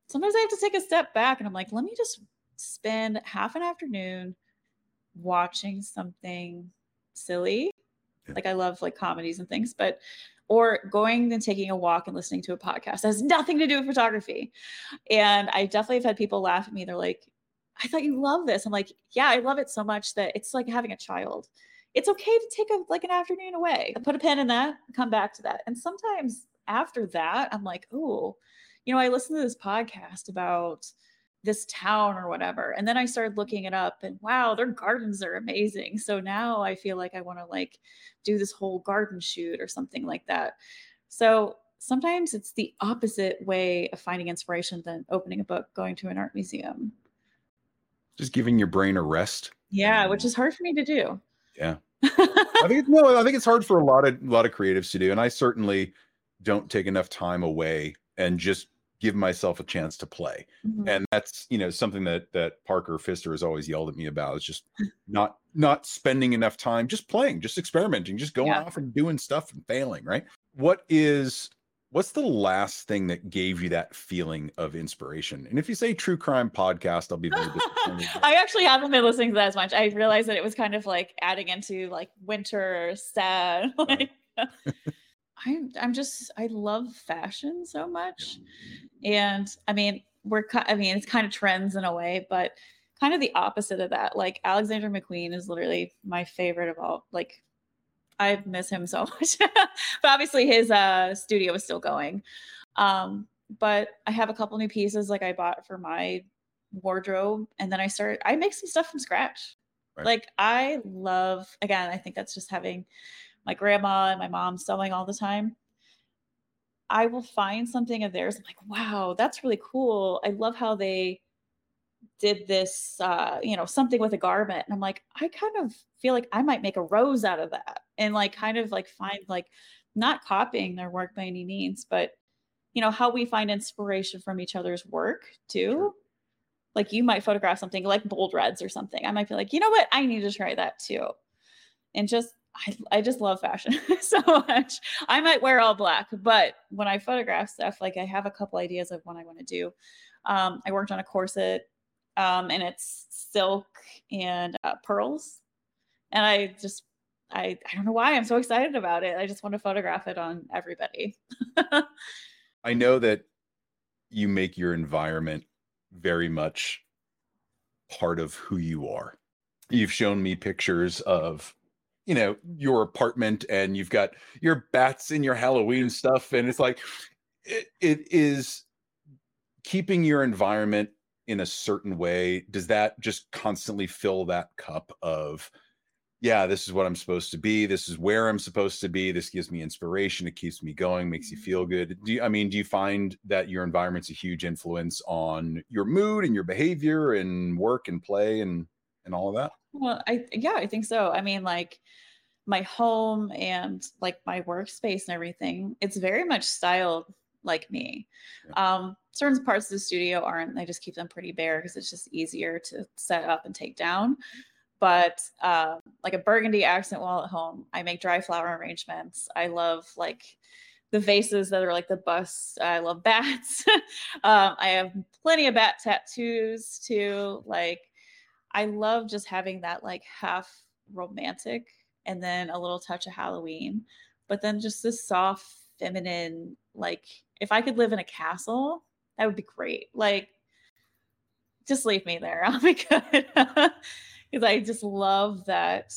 sometimes I have to take a step back and I'm like, let me just spend half an afternoon watching something silly. Like I love like comedies and things, but or going and taking a walk and listening to a podcast has nothing to do with photography. And I definitely have had people laugh at me. They're like, I thought you love this. I'm like, yeah, I love it so much that it's like having a child. It's okay to take a like an afternoon away, put a pin in that, come back to that. And sometimes after that, I'm like, oh, you know, I listened to this podcast about this town or whatever. And then I started looking it up and wow, their gardens are amazing. So now I feel like I want to like do this whole garden shoot or something like that. So sometimes it's the opposite way of finding inspiration than opening a book, going to an art museum. just giving your brain a rest. Yeah, which is hard for me to do. Yeah. I think no, I think it's hard for a lot of a lot of creatives to do, and I certainly don't take enough time away and just give myself a chance to play. Mm-hmm. And that's you know something that that Parker Pfister has always yelled at me about. is just not not spending enough time just playing, just experimenting, just going yeah. off and doing stuff and failing. Right? What is what's the last thing that gave you that feeling of inspiration? And if you say true crime podcast, I'll be very disappointed. I actually haven't been listening to that as much. I realized that it was kind of like adding into like winter sad. Like I'm I'm just I love fashion so much. And I mean, we're I mean, it's kind of trends in a way, but kind of the opposite of that. Like Alexander McQueen is literally my favorite of all like I miss him so much. but obviously his uh studio is still going. Um, but I have a couple new pieces like I bought for my wardrobe and then I started I make some stuff from scratch. Right. Like I love again, I think that's just having my grandma and my mom sewing all the time. I will find something of theirs. I'm like, wow, that's really cool. I love how they did this, uh, you know, something with a garment. And I'm like, I kind of feel like I might make a rose out of that and like kind of like find like not copying their work by any means, but you know, how we find inspiration from each other's work too. Like you might photograph something like bold reds or something. I might be like, you know what? I need to try that too. And just I, I just love fashion so much. I might wear all black, but when I photograph stuff, like I have a couple ideas of what I want to do. Um, I worked on a corset um, and it's silk and uh, pearls. And I just, I, I don't know why I'm so excited about it. I just want to photograph it on everybody. I know that you make your environment very much part of who you are. You've shown me pictures of you know your apartment and you've got your bats and your halloween stuff and it's like it, it is keeping your environment in a certain way. Does that just constantly fill that cup of yeah this is what i'm supposed to be. This is where i'm supposed to be. This gives me inspiration. It keeps me going. Makes you mm-hmm. feel good. Do you, i mean do you find that your environment's a huge influence on your mood and your behavior and work and play and and all of that well i yeah i think so i mean like my home and like my workspace and everything, it's very much styled like me. Yeah. Um, certain parts of the studio aren't. I just keep them pretty bare because it's just easier to set up and take down. But uh, like a burgundy accent wall at home, I make dry flower arrangements. I love like the vases that are like the busts. I love bats. um, I have plenty of bat tattoos too. Like I love just having that like half romantic and then a little touch of Halloween, but then just this soft, feminine, like if I could live in a castle, that would be great. Like, just leave me there. I'll be good. Because I just love that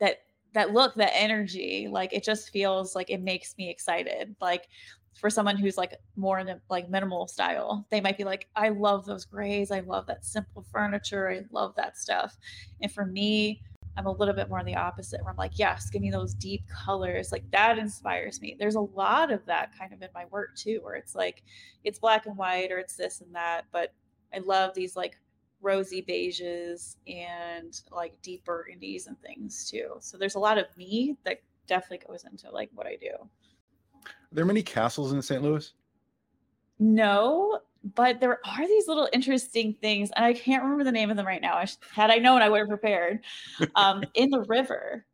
that that look, that energy. Like it just feels like it makes me excited. Like for someone who's like more in a like minimal style, they might be like, I love those grays. I love that simple furniture. I love that stuff. And for me, I'm a little bit more the opposite where I'm like, yes, give me those deep colors. Like that inspires me. There's a lot of that kind of in my work too, where it's like it's black and white or it's this and that. But I love these like rosy beiges and like deep burgundies and things too. So there's a lot of me that definitely goes into like what I do. Are there many castles in St. Louis? No, but there are these little interesting things, and I can't remember the name of them right now. I had I known, I would have prepared. Um, in the river,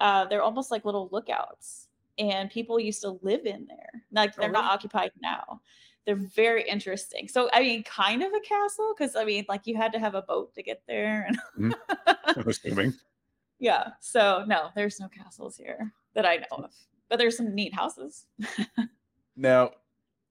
uh, they're almost like little lookouts, and people used to live in there. Like they're oh, not occupied now. They're very interesting. So I mean, kind of a castle because I mean, like you had to have a boat to get there. And mm-hmm. assuming. Yeah. So no, there's no castles here that I know of, but there's some neat houses. now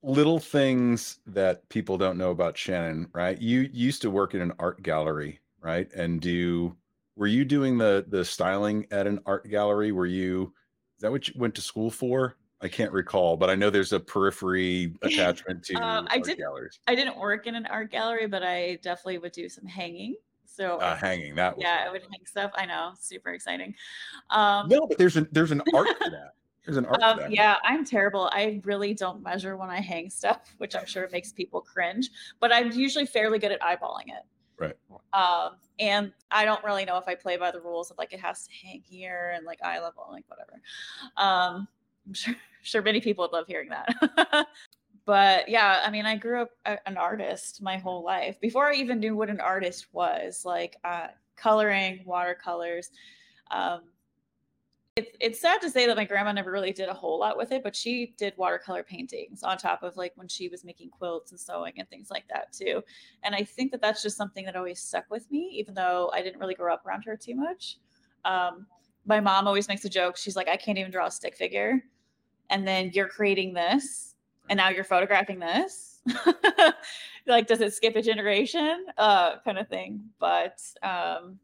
little things that people don't know about Shannon, right? You used to work in an art gallery, right? And do were you doing the the styling at an art gallery? Were you is that what you went to school for? I can't recall, but I know there's a periphery attachment to um, I did, galleries. I didn't work in an art gallery, but I definitely would do some hanging. So uh, hanging that yeah, I would hang stuff. I know, super exciting. Um, no, but there's an there's an art for that. There's an art. Um, yeah, I'm terrible. I really don't measure when I hang stuff, which I'm sure makes people cringe. But I'm usually fairly good at eyeballing it. Right. Um, and I don't really know if I play by the rules of like it has to hang here and like eye level, like whatever. Um, I'm sure, sure many people would love hearing that. but yeah, I mean, I grew up a, an artist my whole life before I even knew what an artist was. Like uh, coloring, watercolors. Um, it's it's sad to say that my grandma never really did a whole lot with it, but she did watercolor paintings on top of like when she was making quilts and sewing and things like that too. And I think that that's just something that always stuck with me, even though I didn't really grow up around her too much. Um, my mom always makes a joke. She's like, I can't even draw a stick figure, and then you're creating this, and now you're photographing this. like, does it skip a generation? Uh, kind of thing. But um,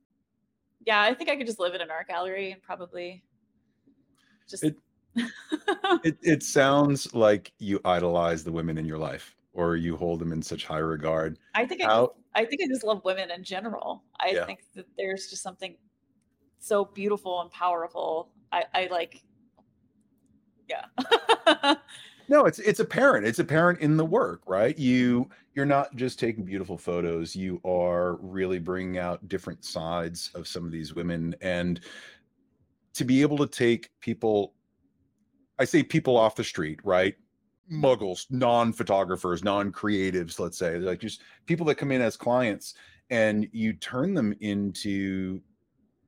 yeah, I think I could just live in an art gallery and probably just it, it it sounds like you idolize the women in your life or you hold them in such high regard. I think I, just, I think I just love women in general. I yeah. think that there's just something so beautiful and powerful. I, I like yeah. no, it's it's apparent. It's apparent in the work, right? You you're not just taking beautiful photos. You are really bringing out different sides of some of these women and to be able to take people I say people off the street, right? Muggles, non-photographers, non-creatives, let's say, like just people that come in as clients and you turn them into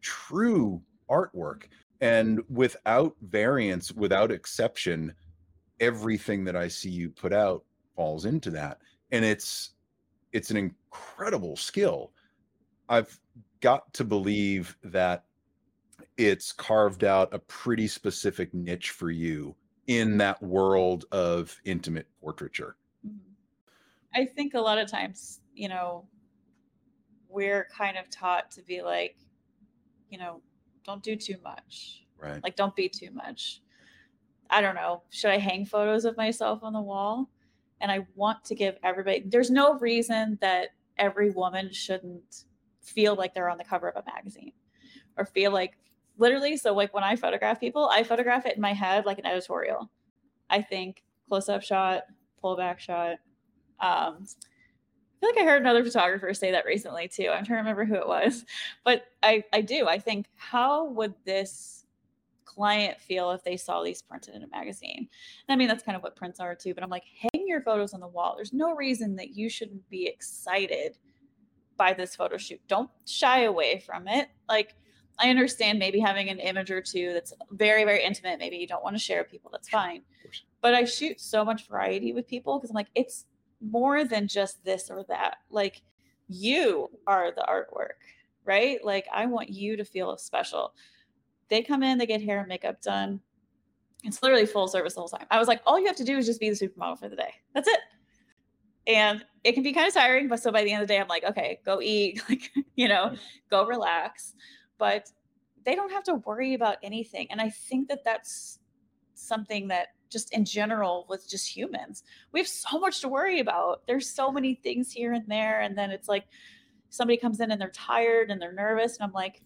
true artwork and without variance, without exception, everything that I see you put out falls into that. And it's it's an incredible skill. I've got to believe that it's carved out a pretty specific niche for you in that world of intimate portraiture. Mm-hmm. I think a lot of times, you know, we're kind of taught to be like, you know, don't do too much. Right. Like, don't be too much. I don't know. Should I hang photos of myself on the wall? And I want to give everybody, there's no reason that every woman shouldn't feel like they're on the cover of a magazine or feel like literally so like when i photograph people i photograph it in my head like an editorial i think close up shot pull back shot um I feel like I heard another photographer say that recently too. I'm trying to remember who it was, but I I do. I think how would this client feel if they saw these printed in a magazine? I mean that's kind of what prints are too. But I'm like, hang your photos on the wall. There's no reason that you shouldn't be excited by this photo shoot. Don't shy away from it. Like I understand maybe having an image or two that's very, very intimate. Maybe you don't want to share with people. That's fine. But I shoot so much variety with people because I'm like, it's more than just this or that. Like, you are the artwork, right? Like, I want you to feel special. They come in, they get hair and makeup done. It's literally full service the whole time. I was like, all you have to do is just be the supermodel for the day. That's it. And it can be kind of tiring, but so by the end of the day, I'm like, okay, go eat, like, you know, go relax but they don't have to worry about anything. And I think that that's something that just in general with just humans, we have so much to worry about. There's so many things here and there. And then it's like somebody comes in and they're tired and they're nervous. And I'm like,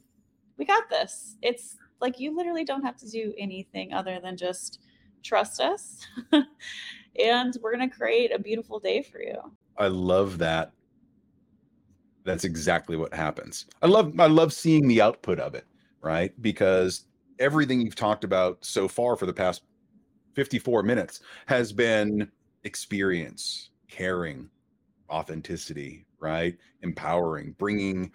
we got this. It's like you literally don't have to do anything other than just trust us. and we're going to create a beautiful day for you. I love that that's exactly what happens. I love I love seeing the output of it, right? Because everything you've talked about so far for the past 54 minutes has been experience, caring, authenticity, right? Empowering, bringing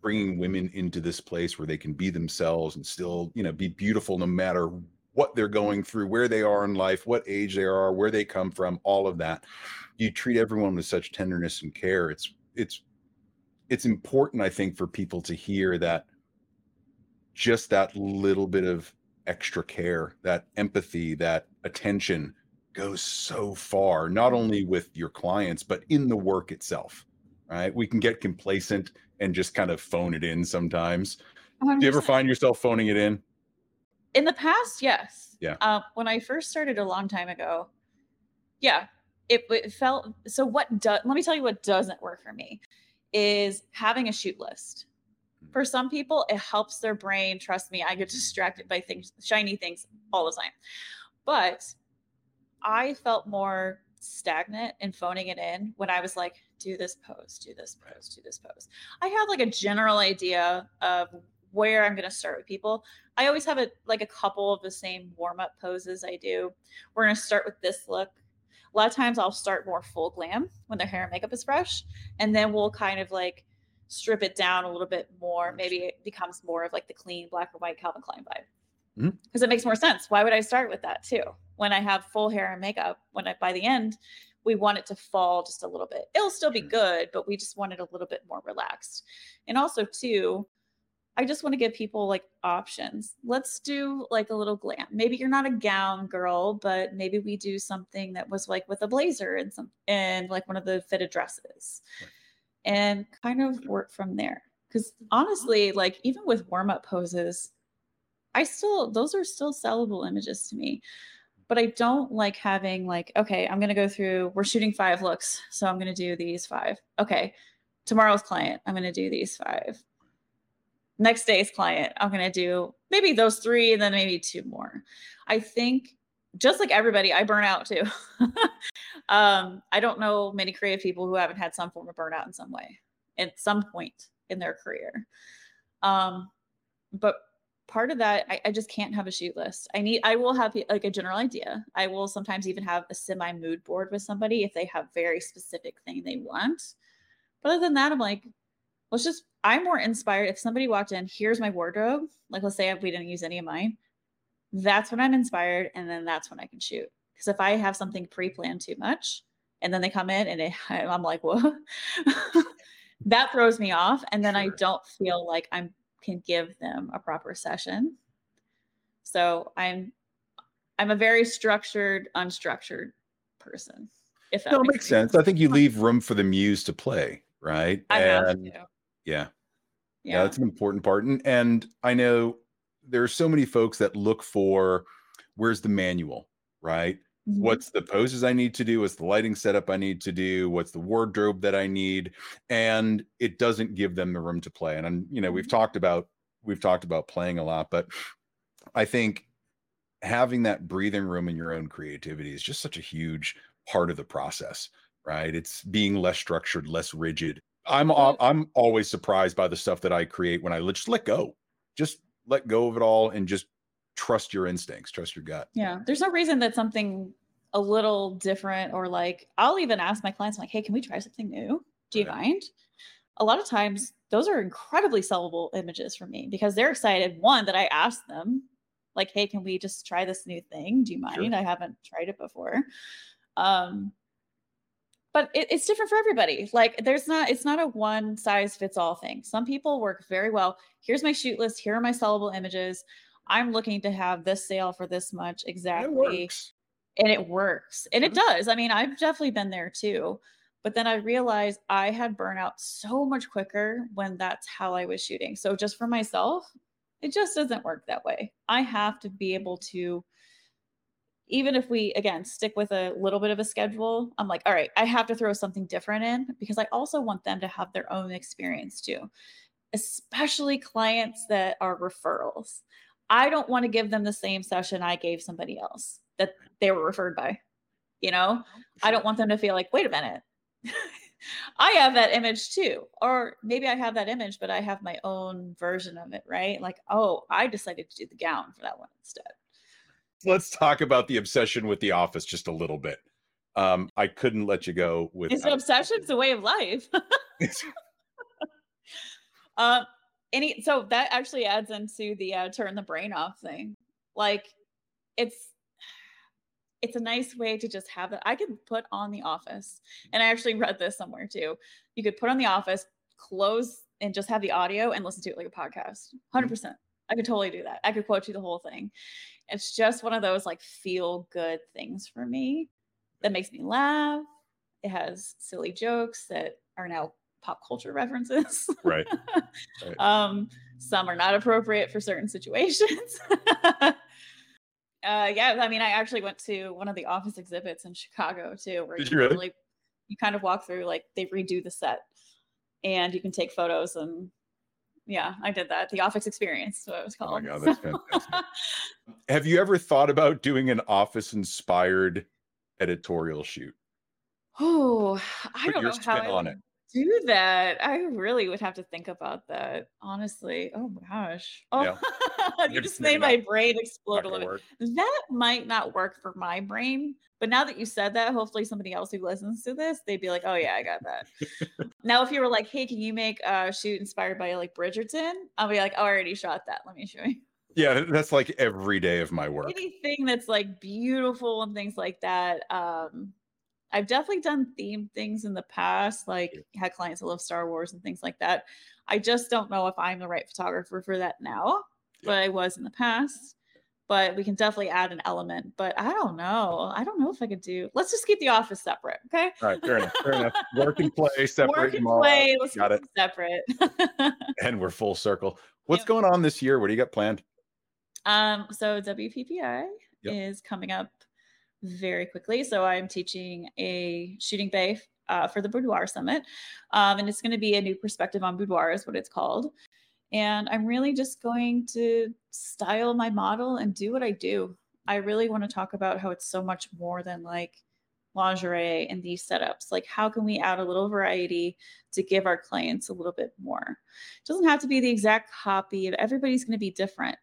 bringing women into this place where they can be themselves and still, you know, be beautiful no matter what they're going through, where they are in life, what age they are, where they come from, all of that. You treat everyone with such tenderness and care. It's it's it's important i think for people to hear that just that little bit of extra care that empathy that attention goes so far not only with your clients but in the work itself right? We can get complacent and just kind of phone it in sometimes. 100%. do you ever find yourself phoning it in? In the past yes. Yeah. Uh, when i first started a long time ago yeah it, it felt so what does let me tell you what doesn't work for me is having a shoot list. Hmm. For some people, it helps their brain. Trust me, I get distracted by things, shiny things all the time. But I felt more stagnant and phoning it in when I was like, do this pose, do this pose, do this pose. I have like a general idea of where I'm going to start with people. I always have a like a couple of the same warm up poses I do. We're going to start with this look. A lot of times I'll start more full glam when their hair and makeup is fresh, and then we'll kind of like strip it down a little bit more. Maybe it becomes more of like the clean black and white Calvin Klein vibe because mm-hmm. it makes more sense. Why would I start with that too? When I have full hair and makeup, when I by the end, we want it to fall just a little bit. It'll still be good, but we just want it a little bit more relaxed. And also too, I just want to give people like options. Let's do like a little glam. Maybe you're not a gown girl, but maybe we do something that was like with a blazer and some and like one of the fitted dresses. Right. And kind of work from there. Cuz honestly, like even with warm-up poses, I still those are still sellable images to me. But I don't like having like okay, I'm going to go through we're shooting 5 looks, so I'm going to do these 5. Okay. Tomorrow's client, I'm going to do these 5 next day's client, I'm going to do maybe those three and then maybe two more. I think just like everybody, I burn out too. um, I don't know many creative people who haven't had some form of burnout in some way at some point in their career. Um, but part of that, I, I, just can't have a shoot list. I need, I will have like a general idea. I will sometimes even have a semi mood board with somebody if they have very specific thing they want. But other than that, I'm like, let's just I'm more inspired if somebody walked in, here's my wardrobe. Like let's say we didn't use any of mine. That's when I'm inspired and then that's when I can shoot. Because if I have something pre-planned too much and then they come in and I'm like, whoa, that throws me off. And then sure. I don't feel like I can give them a proper session. So I'm I'm a very structured, unstructured person. If that no, makes sense. sense. I think you leave room for the muse to play, right? I and have to. Yeah. Yeah. yeah. That's an important part. And, and I know there are so many folks that look for where's the manual, right? Mm-hmm. What's the poses I need to do? What's the lighting setup I need to do? What's the wardrobe that I need? And it doesn't give them the room to play. And, and you know, we've mm-hmm. talked about we've talked about playing a lot, but I think having that breathing room in your own creativity is just such a huge part of the process, right? It's being less structured, less rigid, I'm I'm always surprised by the stuff that I create when I just let go, just let go of it all and just trust your instincts, trust your gut. Yeah, there's no reason that something a little different or like I'll even ask my clients I'm like, hey, can we try something new? Do you right. mind? A lot of times those are incredibly sellable images for me because they're excited. One that I asked them, like, hey, can we just try this new thing? Do you mind? Sure. I haven't tried it before. Um, but it, it's different for everybody. Like there's not, it's not a one size fits all thing. Some people work very well. Here's my shoot list. Here are my sellable images. I'm looking to have this sale for this much exactly. It and it works. And it mm-hmm. does. I mean, I've definitely been there too. But then I realized I had burnout so much quicker when that's how I was shooting. So just for myself, it just doesn't work that way. I have to be able to even if we again stick with a little bit of a schedule i'm like all right i have to throw something different in because i also want them to have their own experience too especially clients that are referrals i don't want to give them the same session i gave somebody else that they were referred by you know oh, i don't want them to feel like wait a minute I have that image too. Or maybe I have that image, but I have my own version of it, right? Like, oh, I decided to do the gown for that one instead let's talk about the obsession with the office just a little bit. Um, I couldn't let you go with it's an obsession. It's a way of life. uh, any so that actually adds into the uh, turn the brain off thing. Like it's it's a nice way to just have it. I can put on the office, and I actually read this somewhere too. You could put on the office, close, and just have the audio and listen to it like a podcast. 100 percent. I could totally do that. I could quote you the whole thing. It's just one of those like feel good things for me that makes me laugh. It has silly jokes that are now pop culture references. Right. right. um, some are not appropriate for certain situations. uh, yeah, I mean, I actually went to one of the office exhibits in Chicago too, where Did you, really? Like, you kind of walk through, like they redo the set, and you can take photos and yeah, I did that. The office experience, what it was called. Oh my god, that's fantastic. Have you ever thought about doing an office inspired editorial shoot? Oh, I Put don't know how I on would it. Do that. I really would have to think about that, honestly. Oh my gosh. Oh, Yeah. you just made my not brain explode a little work. bit. That might not work for my brain, but now that you said that, hopefully somebody else who listens to this, they'd be like, "Oh yeah, I got that." Now, if you were like, "Hey, can you make a shoot inspired by like Bridgerton?" I'll be like, "Oh, I already shot that. Let me show you." Yeah, that's like every day of my work. Anything that's like beautiful and things like that. Um, I've definitely done themed things in the past, like had clients that love Star Wars and things like that. I just don't know if I'm the right photographer for that now, Yeah. but I was in the past. But we can definitely add an element. But I don't know. I don't know if I could do. Let's just keep the office separate, okay? All right, fair enough. Fair enough. Work and play, separate Work and them all out. play. Let's Got keep it. separate. And we're full circle. What's Yep. going on this year? What do you got planned? Um, so WPPI Yep. is coming up very quickly. So I'm teaching a shooting bay uh, for the Boudoir Summit, um, and it's going to be a new perspective on boudoir, is what it's called. And I'm really just going to style my model and do what I do. I really want to talk about how it's so much more than like lingerie and these setups. Like, how can we add a little variety to give our clients a little bit more? It doesn't have to be the exact copy. Everybody's going to be different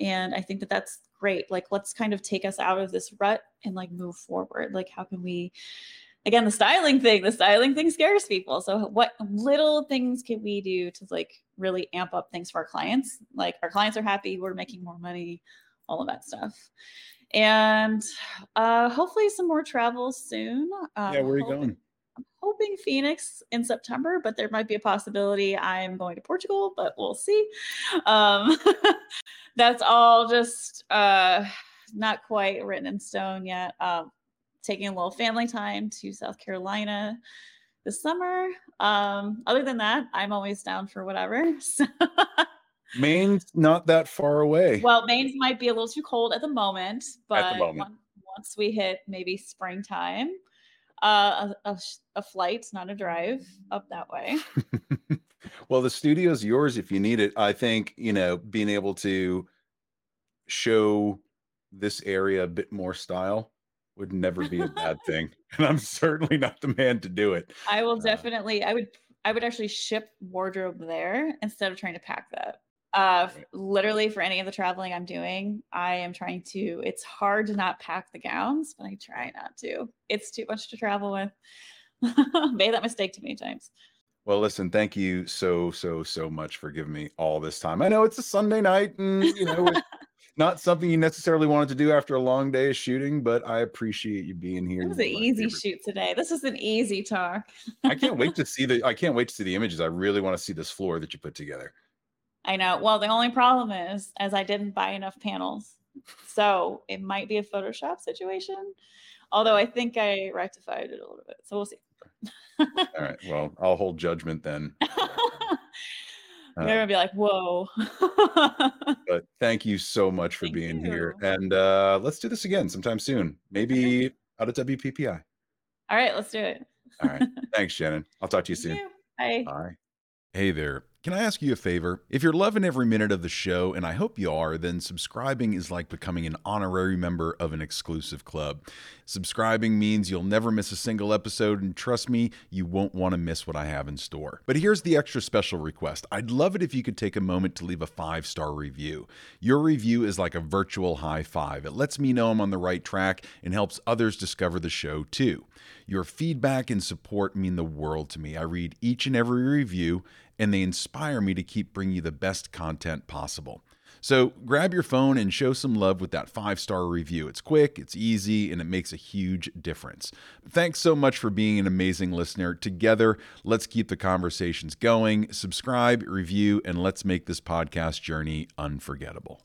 and i think that that's great like let's kind of take us out of this rut and like move forward. Like how can we again the styling thing the styling thing scares people. So what little things can we do to like really amp up things for our clients? Like our clients are happy we're making more money all of that stuff. And uh hopefully some more travel soon. Um, yeah, where are you hoping- going? Hoping Phoenix in September, but there might be a possibility I'm going to Portugal, but we'll see. Um, that's all just uh, not quite written in stone yet. Um, taking a little family time to South Carolina this summer. Um, other than that, I'm always down for whatever. So, Maine's not that far away. well, Maine's might be a little too cold at the moment, but At the moment. on- once we hit maybe springtime, uh, a, a, a flight, not a drive up that way. well, the studio's yours if you need it. I think, you know, being able to show this area a bit more style would never be a bad thing. And I'm certainly not the man to do it. I will Uh, definitely. I would. I would actually ship wardrobe there instead of trying to pack that. Uh, Right. literally for any of the traveling I'm doing, I am trying to. It's hard to not pack the gowns, but I try not to. It's too much to travel with. Made that mistake too many times. Well, listen, thank you so, so, so much for giving me all this time. I know it's a Sunday night and, you know, not something you necessarily wanted to do after a long day of shooting, but I appreciate you being here. It was an easy favorite. shoot today. This is an easy talk. I can't wait to see the I can't wait to see the images. I really want to see this floor that you put together. I know. Well, the only problem is, as I didn't buy enough panels, so it might be a Photoshop situation. Although I think I rectified it a little bit, so we'll see. All right. Well, I'll hold judgment then. They're Uh, gonna be like, "Whoa!" but thank you so much for Thank being here. And uh let's do this again sometime soon. Maybe out of WPPI. All right, let's do it. All right. Thanks, Shannon. I'll talk to you Thank soon. you. Bye. Bye. Hey there. Can I ask you a favor? If you're loving every minute of the show, and I hope you are, then subscribing is like becoming an honorary member of an exclusive club. Subscribing means you'll never miss a single episode, and trust me, you won't want to miss what I have in store. But here's the extra special request I'd love it if you could take a moment to leave a five star review. Your review is like a virtual high five, it lets me know I'm on the right track and helps others discover the show too. Your feedback and support mean the world to me. I read each and every review, and they inspire me to keep bringing you the best content possible. So grab your phone and show some love with that five star review. It's quick, it's easy, and it makes a huge difference. Thanks so much for being an amazing listener. Together, let's keep the conversations going. Subscribe, review, and let's make this podcast journey unforgettable.